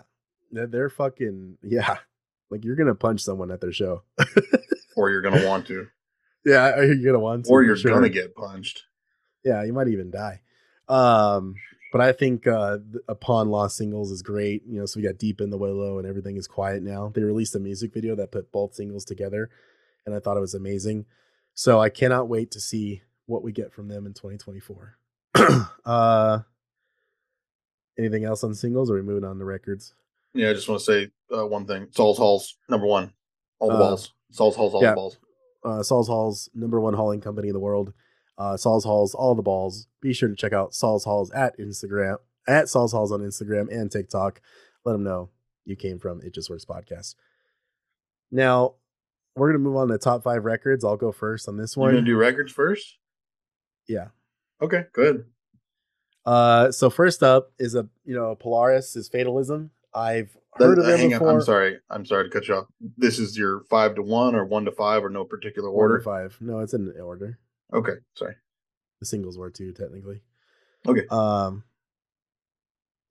Speaker 1: they're, fucking yeah. Like you're gonna punch someone at their show.
Speaker 2: Or you're gonna want to,
Speaker 1: Yeah, you're you gonna want to?
Speaker 2: or you're
Speaker 1: Sure.
Speaker 2: gonna get punched.
Speaker 1: yeah you might even die um but i think uh upon loss singles is great you know so we got deep in the willow and everything is quiet now they released a music video that put both singles together and i thought it was amazing so i cannot wait to see what we get from them in 2024 uh anything else on singles or are we moving on to records
Speaker 2: Yeah, I just want to say uh, one thing. Saul's Halls, number one. All the
Speaker 1: Uh,
Speaker 2: balls. Saul's Halls, all
Speaker 1: yeah.
Speaker 2: the balls.
Speaker 1: uh, Saul's Halls, number one hauling company in the world. Uh, Saul's Halls, all the balls. Be sure to check out Saul's Halls at Instagram, at Saul's Halls on Instagram and TikTok. Let them know you came from It Just Works podcast. Now, we're going to move on to top five records. I'll go first on this
Speaker 2: We're gonna do records first.
Speaker 1: Yeah.
Speaker 2: Okay, good.
Speaker 1: Uh, so first up is a, you know, Polaris is Fatalism. I've heard of
Speaker 2: Uh,
Speaker 1: them before.
Speaker 2: on, I'm sorry. I'm sorry to cut you off. This is your five to one or one to five or no particular
Speaker 1: Order
Speaker 2: order.
Speaker 1: five. No, it's in order.
Speaker 2: Okay, sorry.
Speaker 1: The singles were too, technically.
Speaker 2: Okay.
Speaker 1: Um.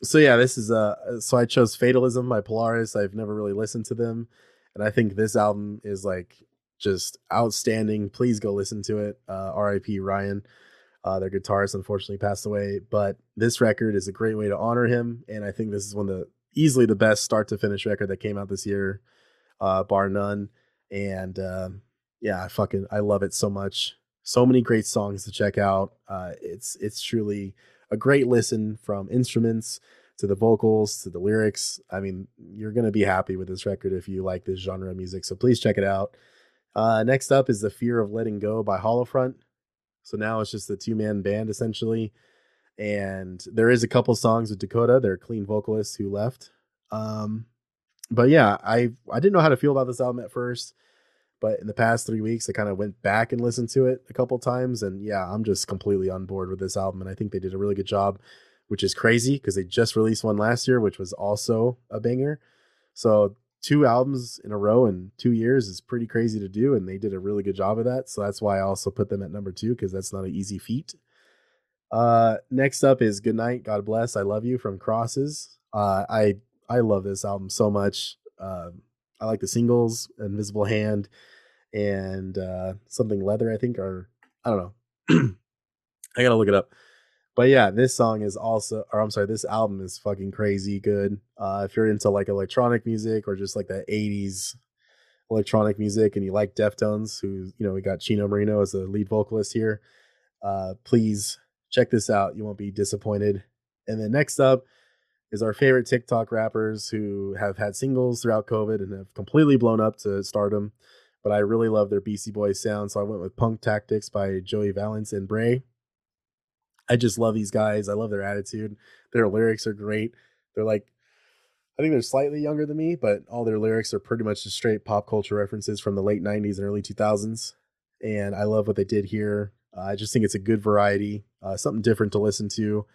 Speaker 1: So yeah, this is uh. So I chose Fatalism by Polaris. I've never really listened to them, and I think this album is like just outstanding. Please go listen to it. Uh, R.I.P. Ryan. Uh, their guitarist unfortunately passed away, but this record is a great way to honor him, and I think this is one of the easily the best start to finish record that came out this year, uh, bar none. And um, yeah, I fucking I love it so much. So many great songs to check out. Uh, it's it's truly a great listen from instruments to the vocals to the lyrics. I mean, you're to be happy with this record if you like this genre of music. So please check it out. Uh, next up is The Fear of Letting Go by Hollow Front. So now it's just a two man band essentially. And there is a couple songs with Dakota, their clean vocalist who left. Um, but yeah, I I didn't know how to feel about this album at first, but in the past three weeks, I kind of went back and listened to it a couple times, and yeah, I'm just completely on board with this album, and I think they did a really good job, which is crazy because they just released one last year, which was also a banger. So two albums in a row in two years is pretty crazy to do, and they did a really good job of that. So that's why I also put them at number two because that's not an easy feat. Uh, next up is "Good Night, God Bless, I Love You" from Crosses. Uh, I I love this album so much. Uh, I like the singles, Invisible Hand, and uh, something Leather. I think, or I don't know. I gotta look it up. But yeah, this song is also, or I'm sorry, this album is fucking crazy good. Uh, if you're into like electronic music or just like the '80s electronic music, and you like Deftones, who you know we got Chino Moreno as the lead vocalist here, uh, please check this out. You won't be disappointed. And then next up is our favorite TikTok rappers who have had singles throughout COVID and have completely blown up to stardom. But I really love their Beastie Boys sound, so I went with Punk Tactics by Joey Valence and Brae. I just love these guys. I love their attitude. Their lyrics are great. They're like, I think they're slightly younger than me, but all their lyrics are pretty much just straight pop culture references from the late 90s and early 2000s. And I love what they did here. Uh, I just think it's a good variety, uh, something different to listen to.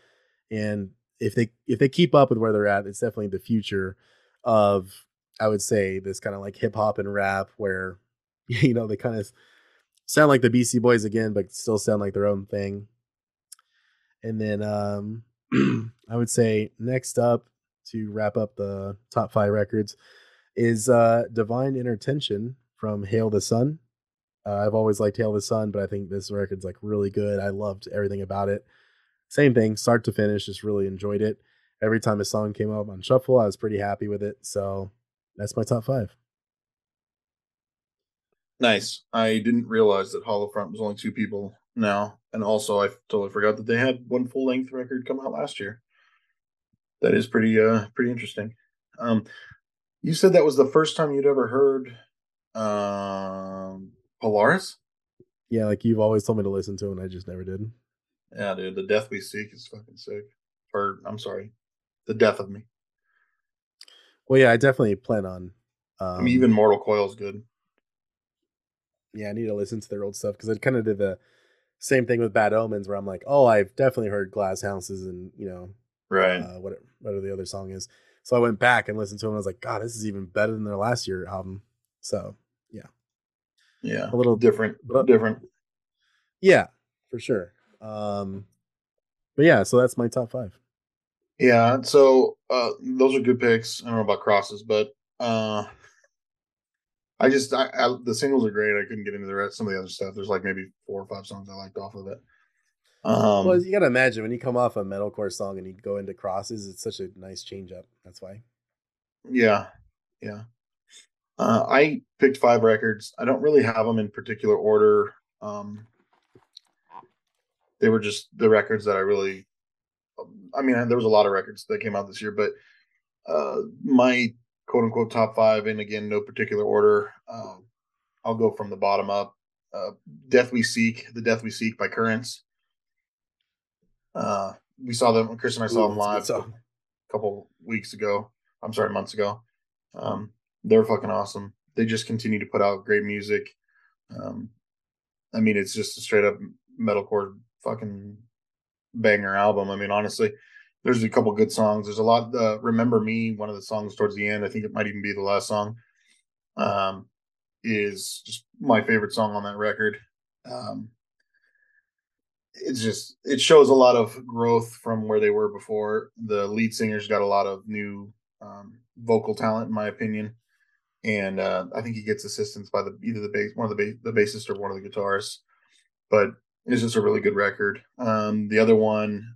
Speaker 1: And if they if they keep up with where they're at, it's definitely the future of I would say this kind of like hip hop and rap where you know they kind of sound like the Beastie Boys again, but still sound like their own thing. And then um, I would say next up to wrap up the top five records is uh, Divine Inner Tension from Hail the Sun. Uh, I've always liked Hail the Sun, but I think this record's like really good. I loved everything about it same thing, start to finish, just really enjoyed it. Every time a song came up on shuffle, I was pretty happy with it. So that's my top five.
Speaker 2: Nice. I didn't realize that Hollow Front was only two people now, and also I totally forgot that they had one full length record come out last year. That is pretty uh pretty interesting. Um, you said that was the first time you'd ever heard um Polaris.
Speaker 1: Yeah, like you've always told me to listen to, and I just never did.
Speaker 2: Yeah, dude, the death we seek is fucking sick. Or I'm sorry, the death of me.
Speaker 1: Well, yeah, I definitely plan on.
Speaker 2: Um, I mean, even um Mortal Coil is good.
Speaker 1: Yeah, I need to listen to their old stuff because I kind of did the same thing with Bad Omens, where I'm like, oh, I've definitely heard Glass Houses and you know,
Speaker 2: right?
Speaker 1: Uh, what whatever the other song is. So I went back and listened to them. I was like, God, this is even better than their last year album. So yeah,
Speaker 2: yeah, a little different, but, different.
Speaker 1: Yeah, for sure. Um, but yeah, so that's my top five.
Speaker 2: Yeah, so uh, those are good picks. I don't know about crosses, but uh, I just I, I, the singles are great. I couldn't get into the rest. Some of the other stuff. There's like maybe four or five songs I liked off of it.
Speaker 1: Um, well, you got to imagine when you come off a metalcore song and you go into crosses, it's such a nice change up. That's why.
Speaker 2: Yeah, yeah. Uh, I picked five records. I don't really have them in particular order. Um, they were just the records that I really. I mean, there was a lot of records that came out this year, but uh, my quote unquote top five, and again, no particular order. Um, I'll go from the bottom up. Uh, Death We Seek, The Death We Seek by Currents. Uh, we saw them, Chris and I saw Ooh, them live a couple weeks ago. I'm sorry, months ago. Um, they're fucking awesome. They just continue to put out great music. Um, I mean, it's just a straight up metalcore fucking banger album. I mean, honestly, there's a couple good songs. There's a lot. Uh, Remember Me, one of the songs towards the end. I think it might even be the last song. Um, is just my favorite song on that record. Um, it's just it shows a lot of growth from where they were before. The lead singer's got a lot of new um, vocal talent, in my opinion, and uh, I think he gets assistance by the either the bass, one of the bass, the bassist or one of the guitarists. But it's just a really good record. Um, the other one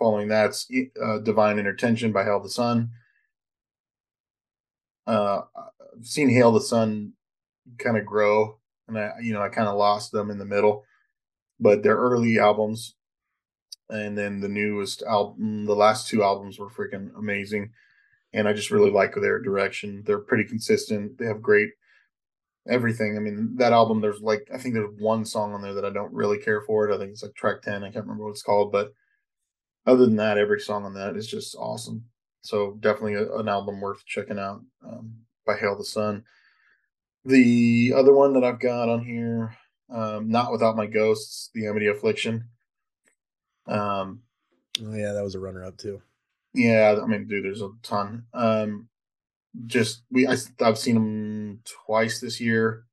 Speaker 2: following that's uh, Divine Inner Tension by Hail the Sun. Uh, I've seen Hail the Sun kind of grow, and I, you know, I kind of lost them in the middle, but their early albums and then the newest album, the last two albums were freaking amazing, and I just really like their direction. They're pretty consistent. They have great everything. I mean, that album, there's like I think there's one song on there that I don't really care for it. I think it's like track ten. I can't remember what it's called, but other than that, every song on that is just awesome. So definitely a, an album worth checking out um, by Hail the Sun. The other one that I've got on here, um, not without my ghosts, the Amity Affliction. Um,
Speaker 1: oh yeah, that was a runner up too.
Speaker 2: Yeah, I mean, dude, there's a ton. Um, just we, I, I've seen them twice this year,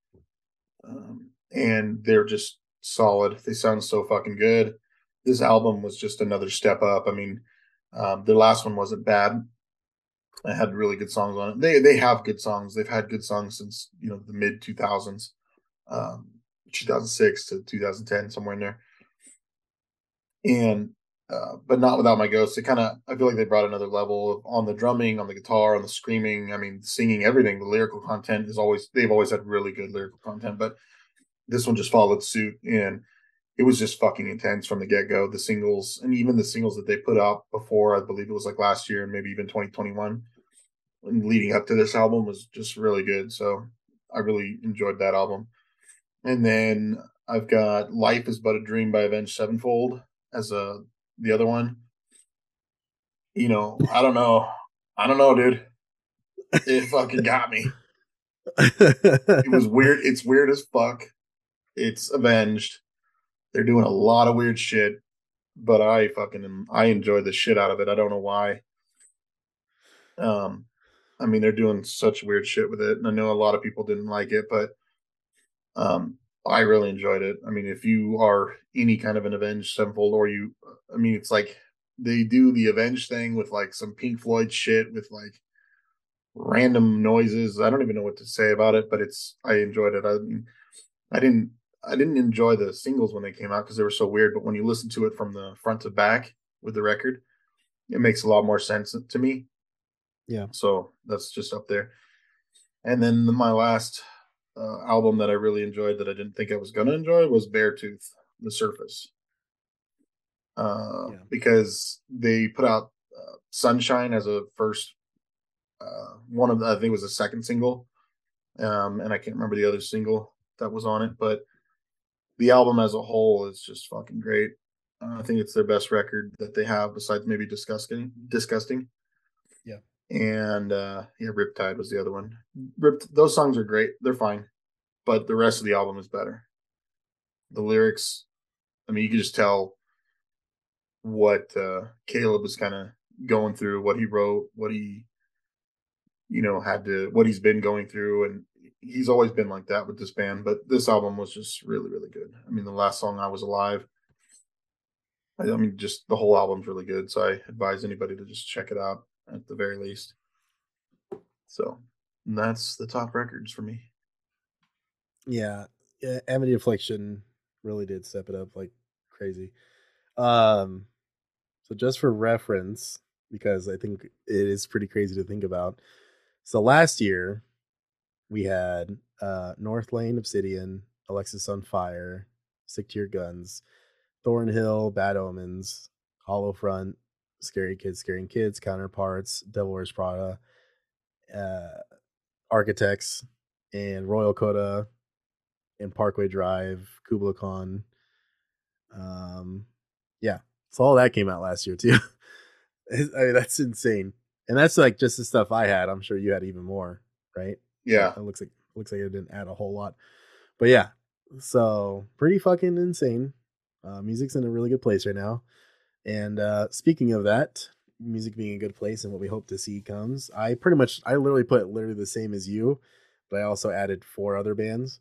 Speaker 2: um, and they're just solid. They sound so fucking good. This album was just another step up. I mean, um, the last one wasn't bad. I had really good songs on it. They they have good songs. They've had good songs since you know the mid two thousands, um, two thousand six to two thousand ten, somewhere in there. And uh, but not without my ghosts. It kind of I feel like they brought another level on the drumming, on the guitar, on the screaming. I mean, singing, everything. The lyrical content is always they've always had really good lyrical content, but this one just followed suit and it was just fucking intense from the get go. The singles and even the singles that they put out before, I believe it was like last year and maybe even 2021, and leading up to this album was just really good. So I really enjoyed that album. And then I've got Life is But a Dream by Avenged Sevenfold as a the other one. You know, I don't know. I don't know, dude. It fucking got me. it was weird. It's weird as fuck. It's avenged they're doing a lot of weird shit, but I fucking I enjoy the shit out of it. I don't know why. Um, I mean, they're doing such weird shit with it, and I know a lot of people didn't like it, but um, I really enjoyed it. I mean, if you are any kind of an Avenged Sevenfold, or you, I mean, it's like they do the Avenged thing with like some Pink Floyd shit with like random noises. I don't even know what to say about it, but it's I enjoyed it. I I didn't I didn't enjoy the singles when they came out because they were so weird. But when you listen to it from the front to back with the record, it makes a lot more sense to me.
Speaker 1: Yeah.
Speaker 2: So that's just up there. And then my last uh, album that I really enjoyed that I didn't think I was gonna enjoy was Beartooth, The Surface. Uh, yeah. Because they put out uh, Sunshine as a first uh, one of the, I think it was a second single, um, and I can't remember the other single that was on it, but the album as a whole is just fucking great. Uh, I think it's their best record that they have besides maybe disgusting. Disgusting.
Speaker 1: Yeah.
Speaker 2: And uh yeah, Riptide was the other one. Ripped those songs are great. They're fine. But the rest of the album is better. The lyrics, I mean, you can just tell what uh Caleb was kind of going through, what he wrote, what he you know had to what he's been going through and he's always been like that with this band, but this album was just really, really good. I mean, the last song, I Was Alive, I, I mean, just the whole album's really good. So I advise anybody to just check it out at the very least. So that's the top records for me.
Speaker 1: Yeah. yeah Amity Affliction really did step it up like crazy. Um, so just for reference, because I think it is pretty crazy to think about. So last year, we had uh, Northlane, Obsidian, Alexisonfire, Stick to Your Guns, Thornhill, Bad Omens, Hollow Front, Scary Kids, Scaring Kids, Counterparts, Devil Wears Prada, uh, Architects, and Royal Coda, and Parkway Drive, Kublai Khan. Um, yeah, so all that came out last year too. I mean, that's insane, and that's like just the stuff I had. I'm sure you had even more, right?
Speaker 2: Yeah.
Speaker 1: It looks like looks like it didn't add a whole lot. But yeah. So pretty fucking insane. Uh, music's in a really good place right now. And uh, speaking of that, music being a good place and what we hope to see comes, I pretty much I literally put literally the same as you, but I also added four other bands.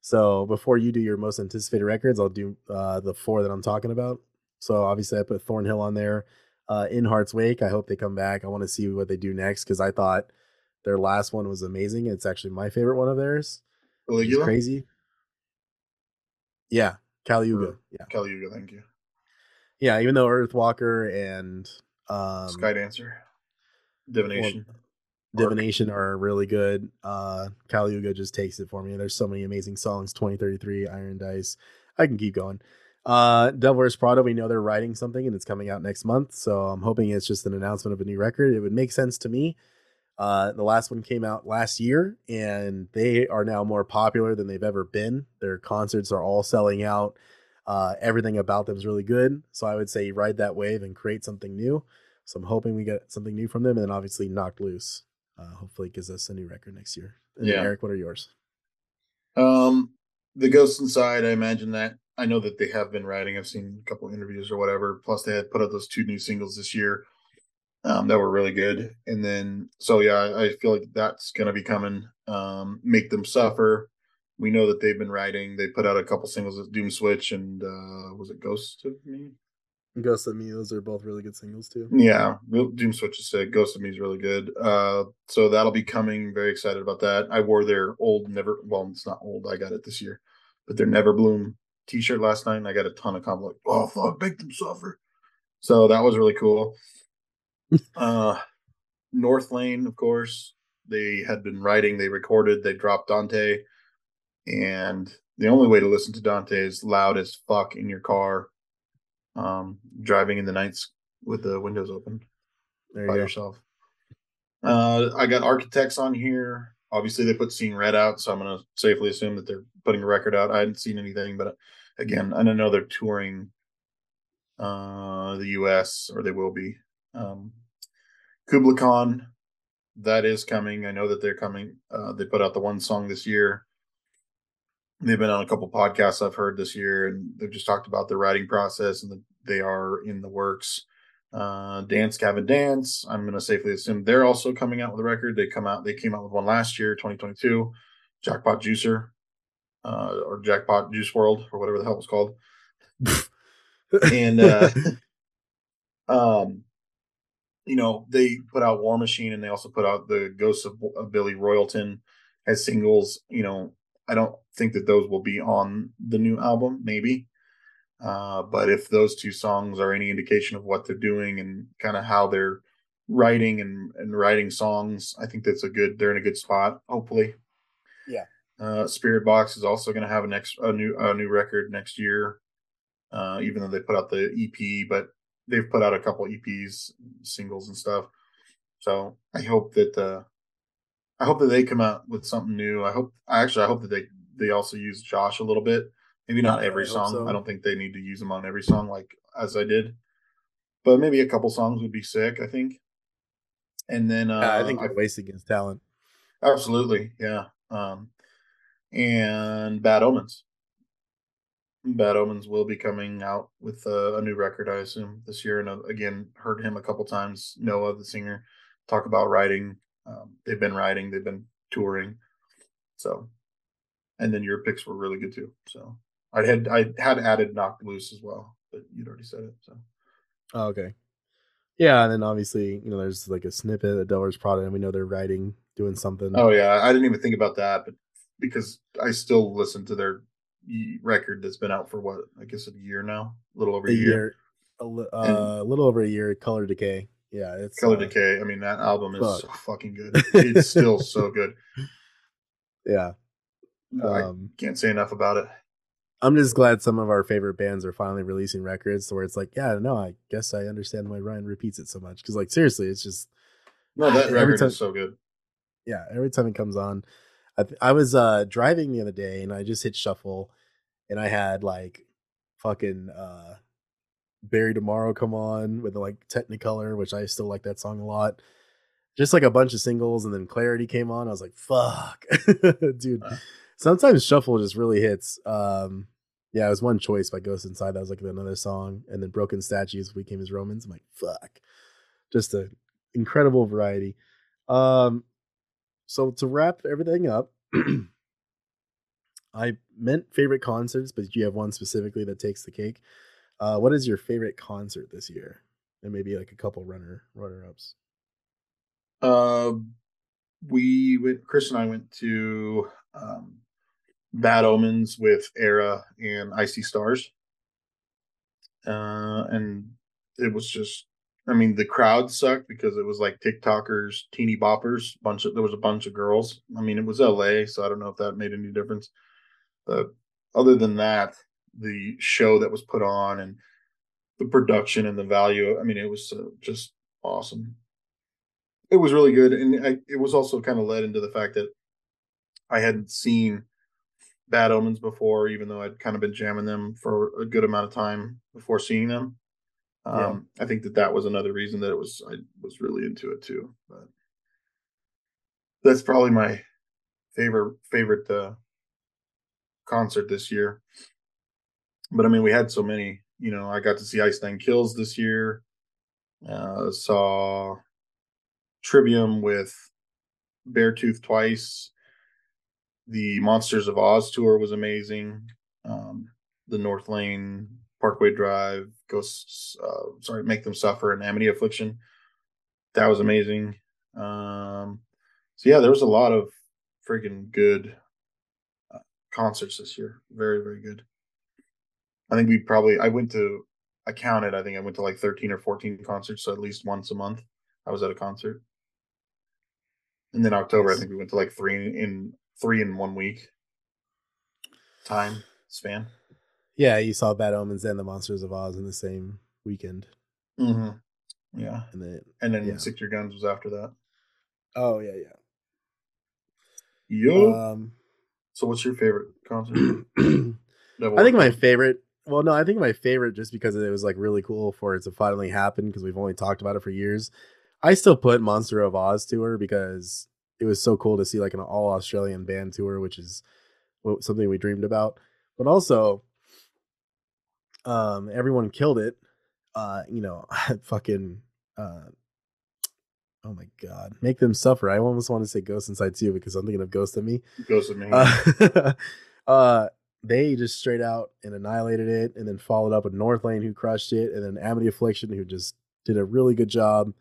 Speaker 1: So before you do your most anticipated records, I'll do uh, the four that I'm talking about. So obviously I put Thornhill on there. Uh, in Heart's Wake, I hope they come back. I want to see what they do next because I thought their last one was amazing. It's actually my favorite one of theirs.
Speaker 2: Caligula?
Speaker 1: Crazy. Yeah, Kaliyuga. Yeah,
Speaker 2: Kaliyuga. Thank you.
Speaker 1: Yeah, even though Earthwalker and um,
Speaker 2: Sky Dancer, Divination, well,
Speaker 1: Divination are really good. Uh, Kaliyuga just takes it for me. There's so many amazing songs. 2033, Iron Dice. I can keep going. Uh, Devil Wears Prada, we know they're writing something and it's coming out next month. So I'm hoping it's just an announcement of a new record. It would make sense to me. Uh, the last one came out last year and they are now more popular than they've ever been. Their concerts are all selling out. Uh, everything about them is really good. So I would say ride that wave and create something new. So I'm hoping we get something new from them. And then obviously Knocked Loose. Uh, hopefully gives us a new record next year. And
Speaker 2: Yeah.
Speaker 1: Eric, what are yours?
Speaker 2: Um, the Ghost Inside, I imagine that I know that they have been writing. I've seen a couple interviews or whatever. Plus, they had put out those two new singles this year um, that were really good. And then, so yeah, I, feel like that's going to be coming. Um, Make Them Suffer. We know that they've been writing. They put out a couple singles with Doom Switch and uh, was it Ghost of Me?
Speaker 1: Ghost of Me, those are both really good singles too.
Speaker 2: Yeah, Doom Switch is sick. Ghost of Me is really good. Uh, so that'll be coming. Very excited about that. I wore their old Never. Well, it's not old. I got it this year, but their Never Bloom T-shirt last night. And I got a ton of comments like, "Oh fuck, make them suffer." So that was really cool. Uh, Northlane, of course, they had been writing. They recorded. They dropped Dante, and the only way to listen to Dante is loud as fuck in your car um, driving in the nights with the windows open
Speaker 1: There
Speaker 2: by
Speaker 1: you go.
Speaker 2: yourself. Uh, I got architects on here. Obviously, they put Seeing Red out, so I'm going to safely assume that they're putting a record out. I hadn't seen anything, but again, I don't know they're touring uh, the U.S. or they will be. Um, Kublai Khan, that is coming. I know that they're coming. Uh, they put out the one song this year. They've been on a couple podcasts I've heard this year, and they've just talked about the writing process and that they are in the works. Uh, Dance Gavin Dance, I'm going to safely assume they're also coming out with a record. They come out, they came out with one last year, 2022, Jackpot Juicer, uh, or Jackpot Juice World, or whatever the hell it was called. and uh, um, you know, they put out War Machine, and they also put out the Ghosts of, of Billy Royalton as singles. You know, I don't think that those will be on the new album, maybe. Uh, but if those two songs are any indication of what they're doing and kind of how they're writing and, and writing songs, I think that's a good. They're in a good spot. Hopefully,
Speaker 1: Yeah.
Speaker 2: Uh, Spiritbox is also going to have a next a new a new record next year. Uh, even though they put out the EP, but they've put out a couple EPs, singles and stuff. So I hope that uh, I hope that they come out with something new. I hope actually I hope that they they also use Josh a little bit. Maybe not every
Speaker 1: I
Speaker 2: song.
Speaker 1: so.
Speaker 2: I don't think they need to use them on every song like as I did. But maybe a couple songs would be sick, I think. And then uh
Speaker 1: Yeah, I think
Speaker 2: I
Speaker 1: we're wasting his talent.
Speaker 2: Absolutely, yeah. Um, and Bad Omens. Bad Omens will be coming out with uh, a new record, I assume, this year. And uh, again, heard him a couple times. Noah, the singer, talk about writing. Um, they've been writing, they've been touring. So, and then your picks were really good too. So, I had I had added Knocked Loose as well, but you'd already said it. So,
Speaker 1: Oh, okay. Yeah, and then obviously, you know, there's like a snippet of Devil Wears Prada, and we know they're writing, doing something.
Speaker 2: oh yeah, I didn't even think about that, but because I still listen to their record that's been out for what I guess a year now, a little over
Speaker 1: a
Speaker 2: a year.
Speaker 1: year, a li- uh, a little over a year. Color Decay. Yeah, it's
Speaker 2: Color
Speaker 1: uh,
Speaker 2: Decay. I mean, that album is
Speaker 1: fuck.
Speaker 2: so fucking good. It's still so good.
Speaker 1: Yeah,
Speaker 2: I
Speaker 1: um,
Speaker 2: can't say enough about it.
Speaker 1: I'm just glad some of our favorite bands are finally releasing records where it's like, yeah, no, I guess I understand why Ryan repeats it so much. Because like seriously, it's just
Speaker 2: No, that
Speaker 1: Every
Speaker 2: record
Speaker 1: time-
Speaker 2: is so good.
Speaker 1: yeah, every time it comes on, I, I was uh driving the other day and I just hit shuffle, and I had like fucking uh Bury Tomorrow come on with like Technicolor, which I still like that song a lot. Just like a bunch of singles, and then Clarity came on. I was like, fuck, dude.
Speaker 2: Wow.
Speaker 1: Sometimes shuffle just really hits. Um, yeah, it was one choice by Ghost Inside. That was like another song, and then Broken Statues We Came as Romans. I'm like, fuck, just an incredible variety. Um, so to wrap everything up, I meant favorite concerts, but you have one specifically that takes the cake. Uh, what is your favorite concert this year? And maybe like a couple runner runner ups.
Speaker 2: Uh, we went. Chris and I went to um, Bad Omens with ERRA and I See Stars, uh, and it was just. I mean, the crowd sucked because it was like TikTokers, teeny boppers. Bunch of there was a bunch of girls. I mean, it was L.A., so I don't know if that made any difference. But other than that, the show that was put on and the production and the value. I mean, it was uh, just awesome. It was really good, and I, it was also kind of led into the fact that I hadn't seen Bad Omens before, even though I'd kind of been jamming them for a good amount of time before seeing them. Um, yeah. I think that that was another reason that it was I was really into it too. But that's probably my favorite favorite uh, concert this year. But I mean, we had so many. You know, I got to see Ice Nine Kills this year. Uh, saw Trivium with Beartooth twice. The Monsters of Oz tour was amazing. Um, the Northlane Parkway Drive, Ghosts, uh, sorry, Make Them Suffer, and Amity Affliction. That was amazing. Um, so yeah, there was a lot of freaking good uh, concerts this year. Very, very good. I think we probably I went to I counted. I think I went to like thirteen or fourteen concerts, so at least once a month I was at a concert. And then October, I think we went to like three in three in one week time span.
Speaker 1: Yeah, you saw Bad Omens and the Monsters of Oz in the same weekend.
Speaker 2: Mm-hmm. Yeah,
Speaker 1: and then
Speaker 2: and then
Speaker 1: yeah.
Speaker 2: Stick Your Guns was after that.
Speaker 1: Oh yeah, yeah.
Speaker 2: Yo. Um, so what's your favorite concert?
Speaker 1: I think my favorite. Well, no, I think my favorite just because it was like really cool for it to finally happen because we've only talked about it for years. I still put Monster of Oz tour because it was so cool to see like an all Australian band tour, which is something we dreamed about. But also, um, everyone killed it. Uh, you know, fucking uh, Oh my god, make them suffer. I almost want to say Ghost Inside too because I'm thinking of Ghost of Me.
Speaker 2: Ghost of Me.
Speaker 1: Uh, uh, they just straight out and annihilated it, and then followed up with Northlane who crushed it, and then Amity Affliction who just did a really good job.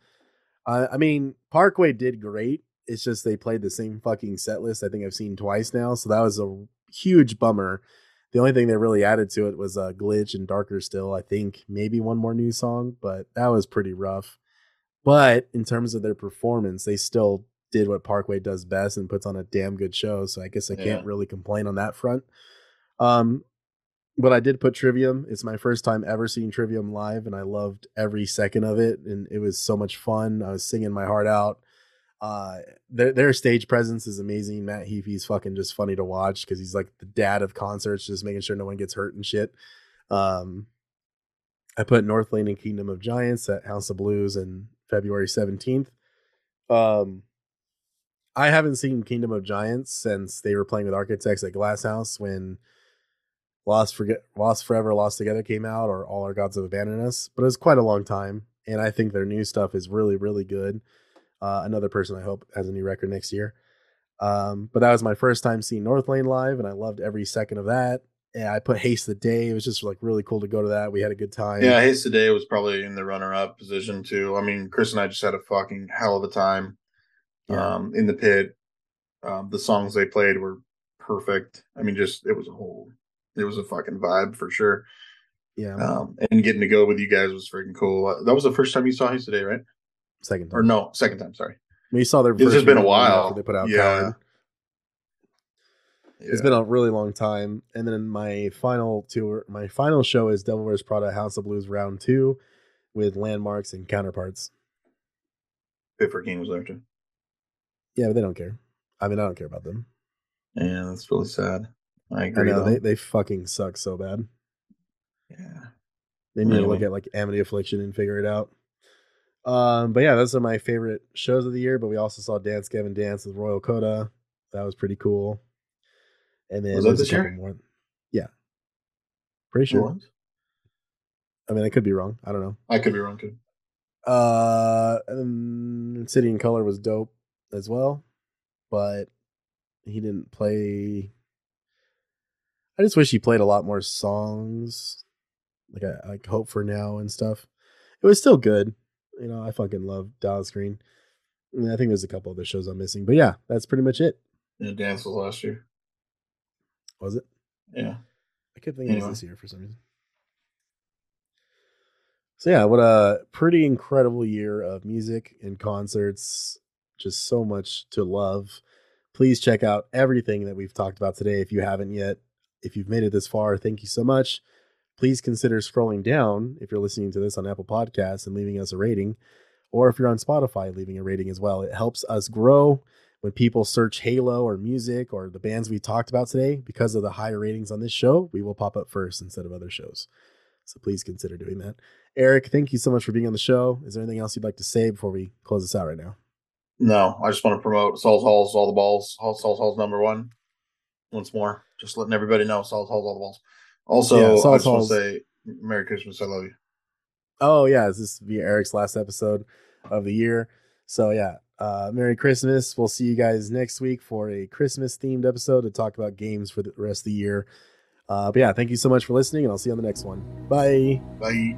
Speaker 1: Uh, I mean, Parkway did great. It's just they played the same fucking set list. I think I've seen twice now, so that was a huge bummer. The only thing they really added to it was a uh, glitch and darker still. I think maybe one more new song, but that was pretty rough. But in terms of their performance, they still did what Parkway does best and puts on a damn good show. So I guess I can't really complain on that front. Um, but I did put Trivium. It's my first time ever seeing Trivium live, and I loved every second of it. And it was so much fun. I was singing my heart out. Uh, their, their stage presence is amazing. Matt Heafy's fucking just funny to watch because he's like the dad of concerts, just making sure no one gets hurt and shit. Um, I put Northlane and Kingdom of Giants at House of Blues and February 17th. Um, I haven't seen Kingdom of Giants since they were playing with Architects at Glass House when Lost Forget Lost Forever, Lost Together came out, or All Our Gods Have Abandoned Us. But it was quite a long time, and I think their new stuff is really, really good. Uh, another person I hope has a new record next year. Um, but that was my first time seeing Northlane live, and I loved every second of that yeah, I put Haste the Day. It was just like really cool to go to that. We had a good time.
Speaker 2: Yeah, Haste the Day was probably in the runner up position too. I mean, Chris and I just had a fucking hell of a time yeah. um, in the pit. Um, the songs they played were perfect. I mean, just it was a whole, it was a fucking vibe for sure.
Speaker 1: Yeah.
Speaker 2: Um, and getting to go with you guys was freaking cool. That was the first time you saw Haste the Day, right?
Speaker 1: Second time.
Speaker 2: Or no, second time. Sorry.
Speaker 1: We saw their.
Speaker 2: It's just been a while.
Speaker 1: They put out.
Speaker 2: Yeah.
Speaker 1: Yeah. It's been a really long time. And then my final tour, my final show is Devil Wears Prada House of Blues Round Two, with landmarks and counterparts.
Speaker 2: Pittsburgh King was there too.
Speaker 1: Yeah, but they don't care. I mean, I don't care about them.
Speaker 2: Yeah, that's really sad. I agree.
Speaker 1: I know, they they fucking suck so bad.
Speaker 2: Yeah.
Speaker 1: They need anyway. to look at like Amity Affliction and figure it out. Um, but yeah, those are my favorite shows of the year. But we also saw Dance Gavin Dance with Royal Coda. That was pretty cool. And then
Speaker 2: was that this year? More.
Speaker 1: Yeah, pretty sure. I mean, I could be wrong. I don't know.
Speaker 2: I could be wrong too.
Speaker 1: Uh, and City and Color was dope as well, but he didn't play. I just wish he played a lot more songs, like I like Hope for Now and stuff. It was still good, you know. I fucking love Dallas Green. I, mean, I think there's a couple other shows I'm missing, but yeah, that's pretty much it.
Speaker 2: Yeah, dance was last year.
Speaker 1: Was it?
Speaker 2: Yeah.
Speaker 1: I kept thinking anyway. it was this year for some reason. So yeah, what a pretty incredible year of music and concerts. Just so much to love. Please check out everything that we've talked about today if you haven't yet. If you've made it this far, thank you so much. Please consider scrolling down if you're listening to this on Apple Podcasts and leaving us a rating, or if you're on Spotify, leaving a rating as well. It helps us grow when people search Halo or music or the bands we talked about today. Because of the higher ratings on this show, we will pop up first instead of other shows. So please consider doing that. Eric, thank you so much for being on the show. Is there anything else you'd like to say before we close this out right now?
Speaker 2: No, I just want to promote Saul's Halls, all the balls. Saul's Halls number one. Once more, just letting everybody know Saul's Halls, all the balls. Also,
Speaker 1: Yeah,
Speaker 2: I just want to say Merry Christmas. I love you.
Speaker 1: Oh yeah, this is be Eric's last episode of the year. So yeah, uh, Merry Christmas. We'll see you guys next week for a Christmas themed episode to talk about games for the rest of the year. Uh, but yeah, thank you so much for listening, and I'll see you on the next one. Bye.
Speaker 2: Bye.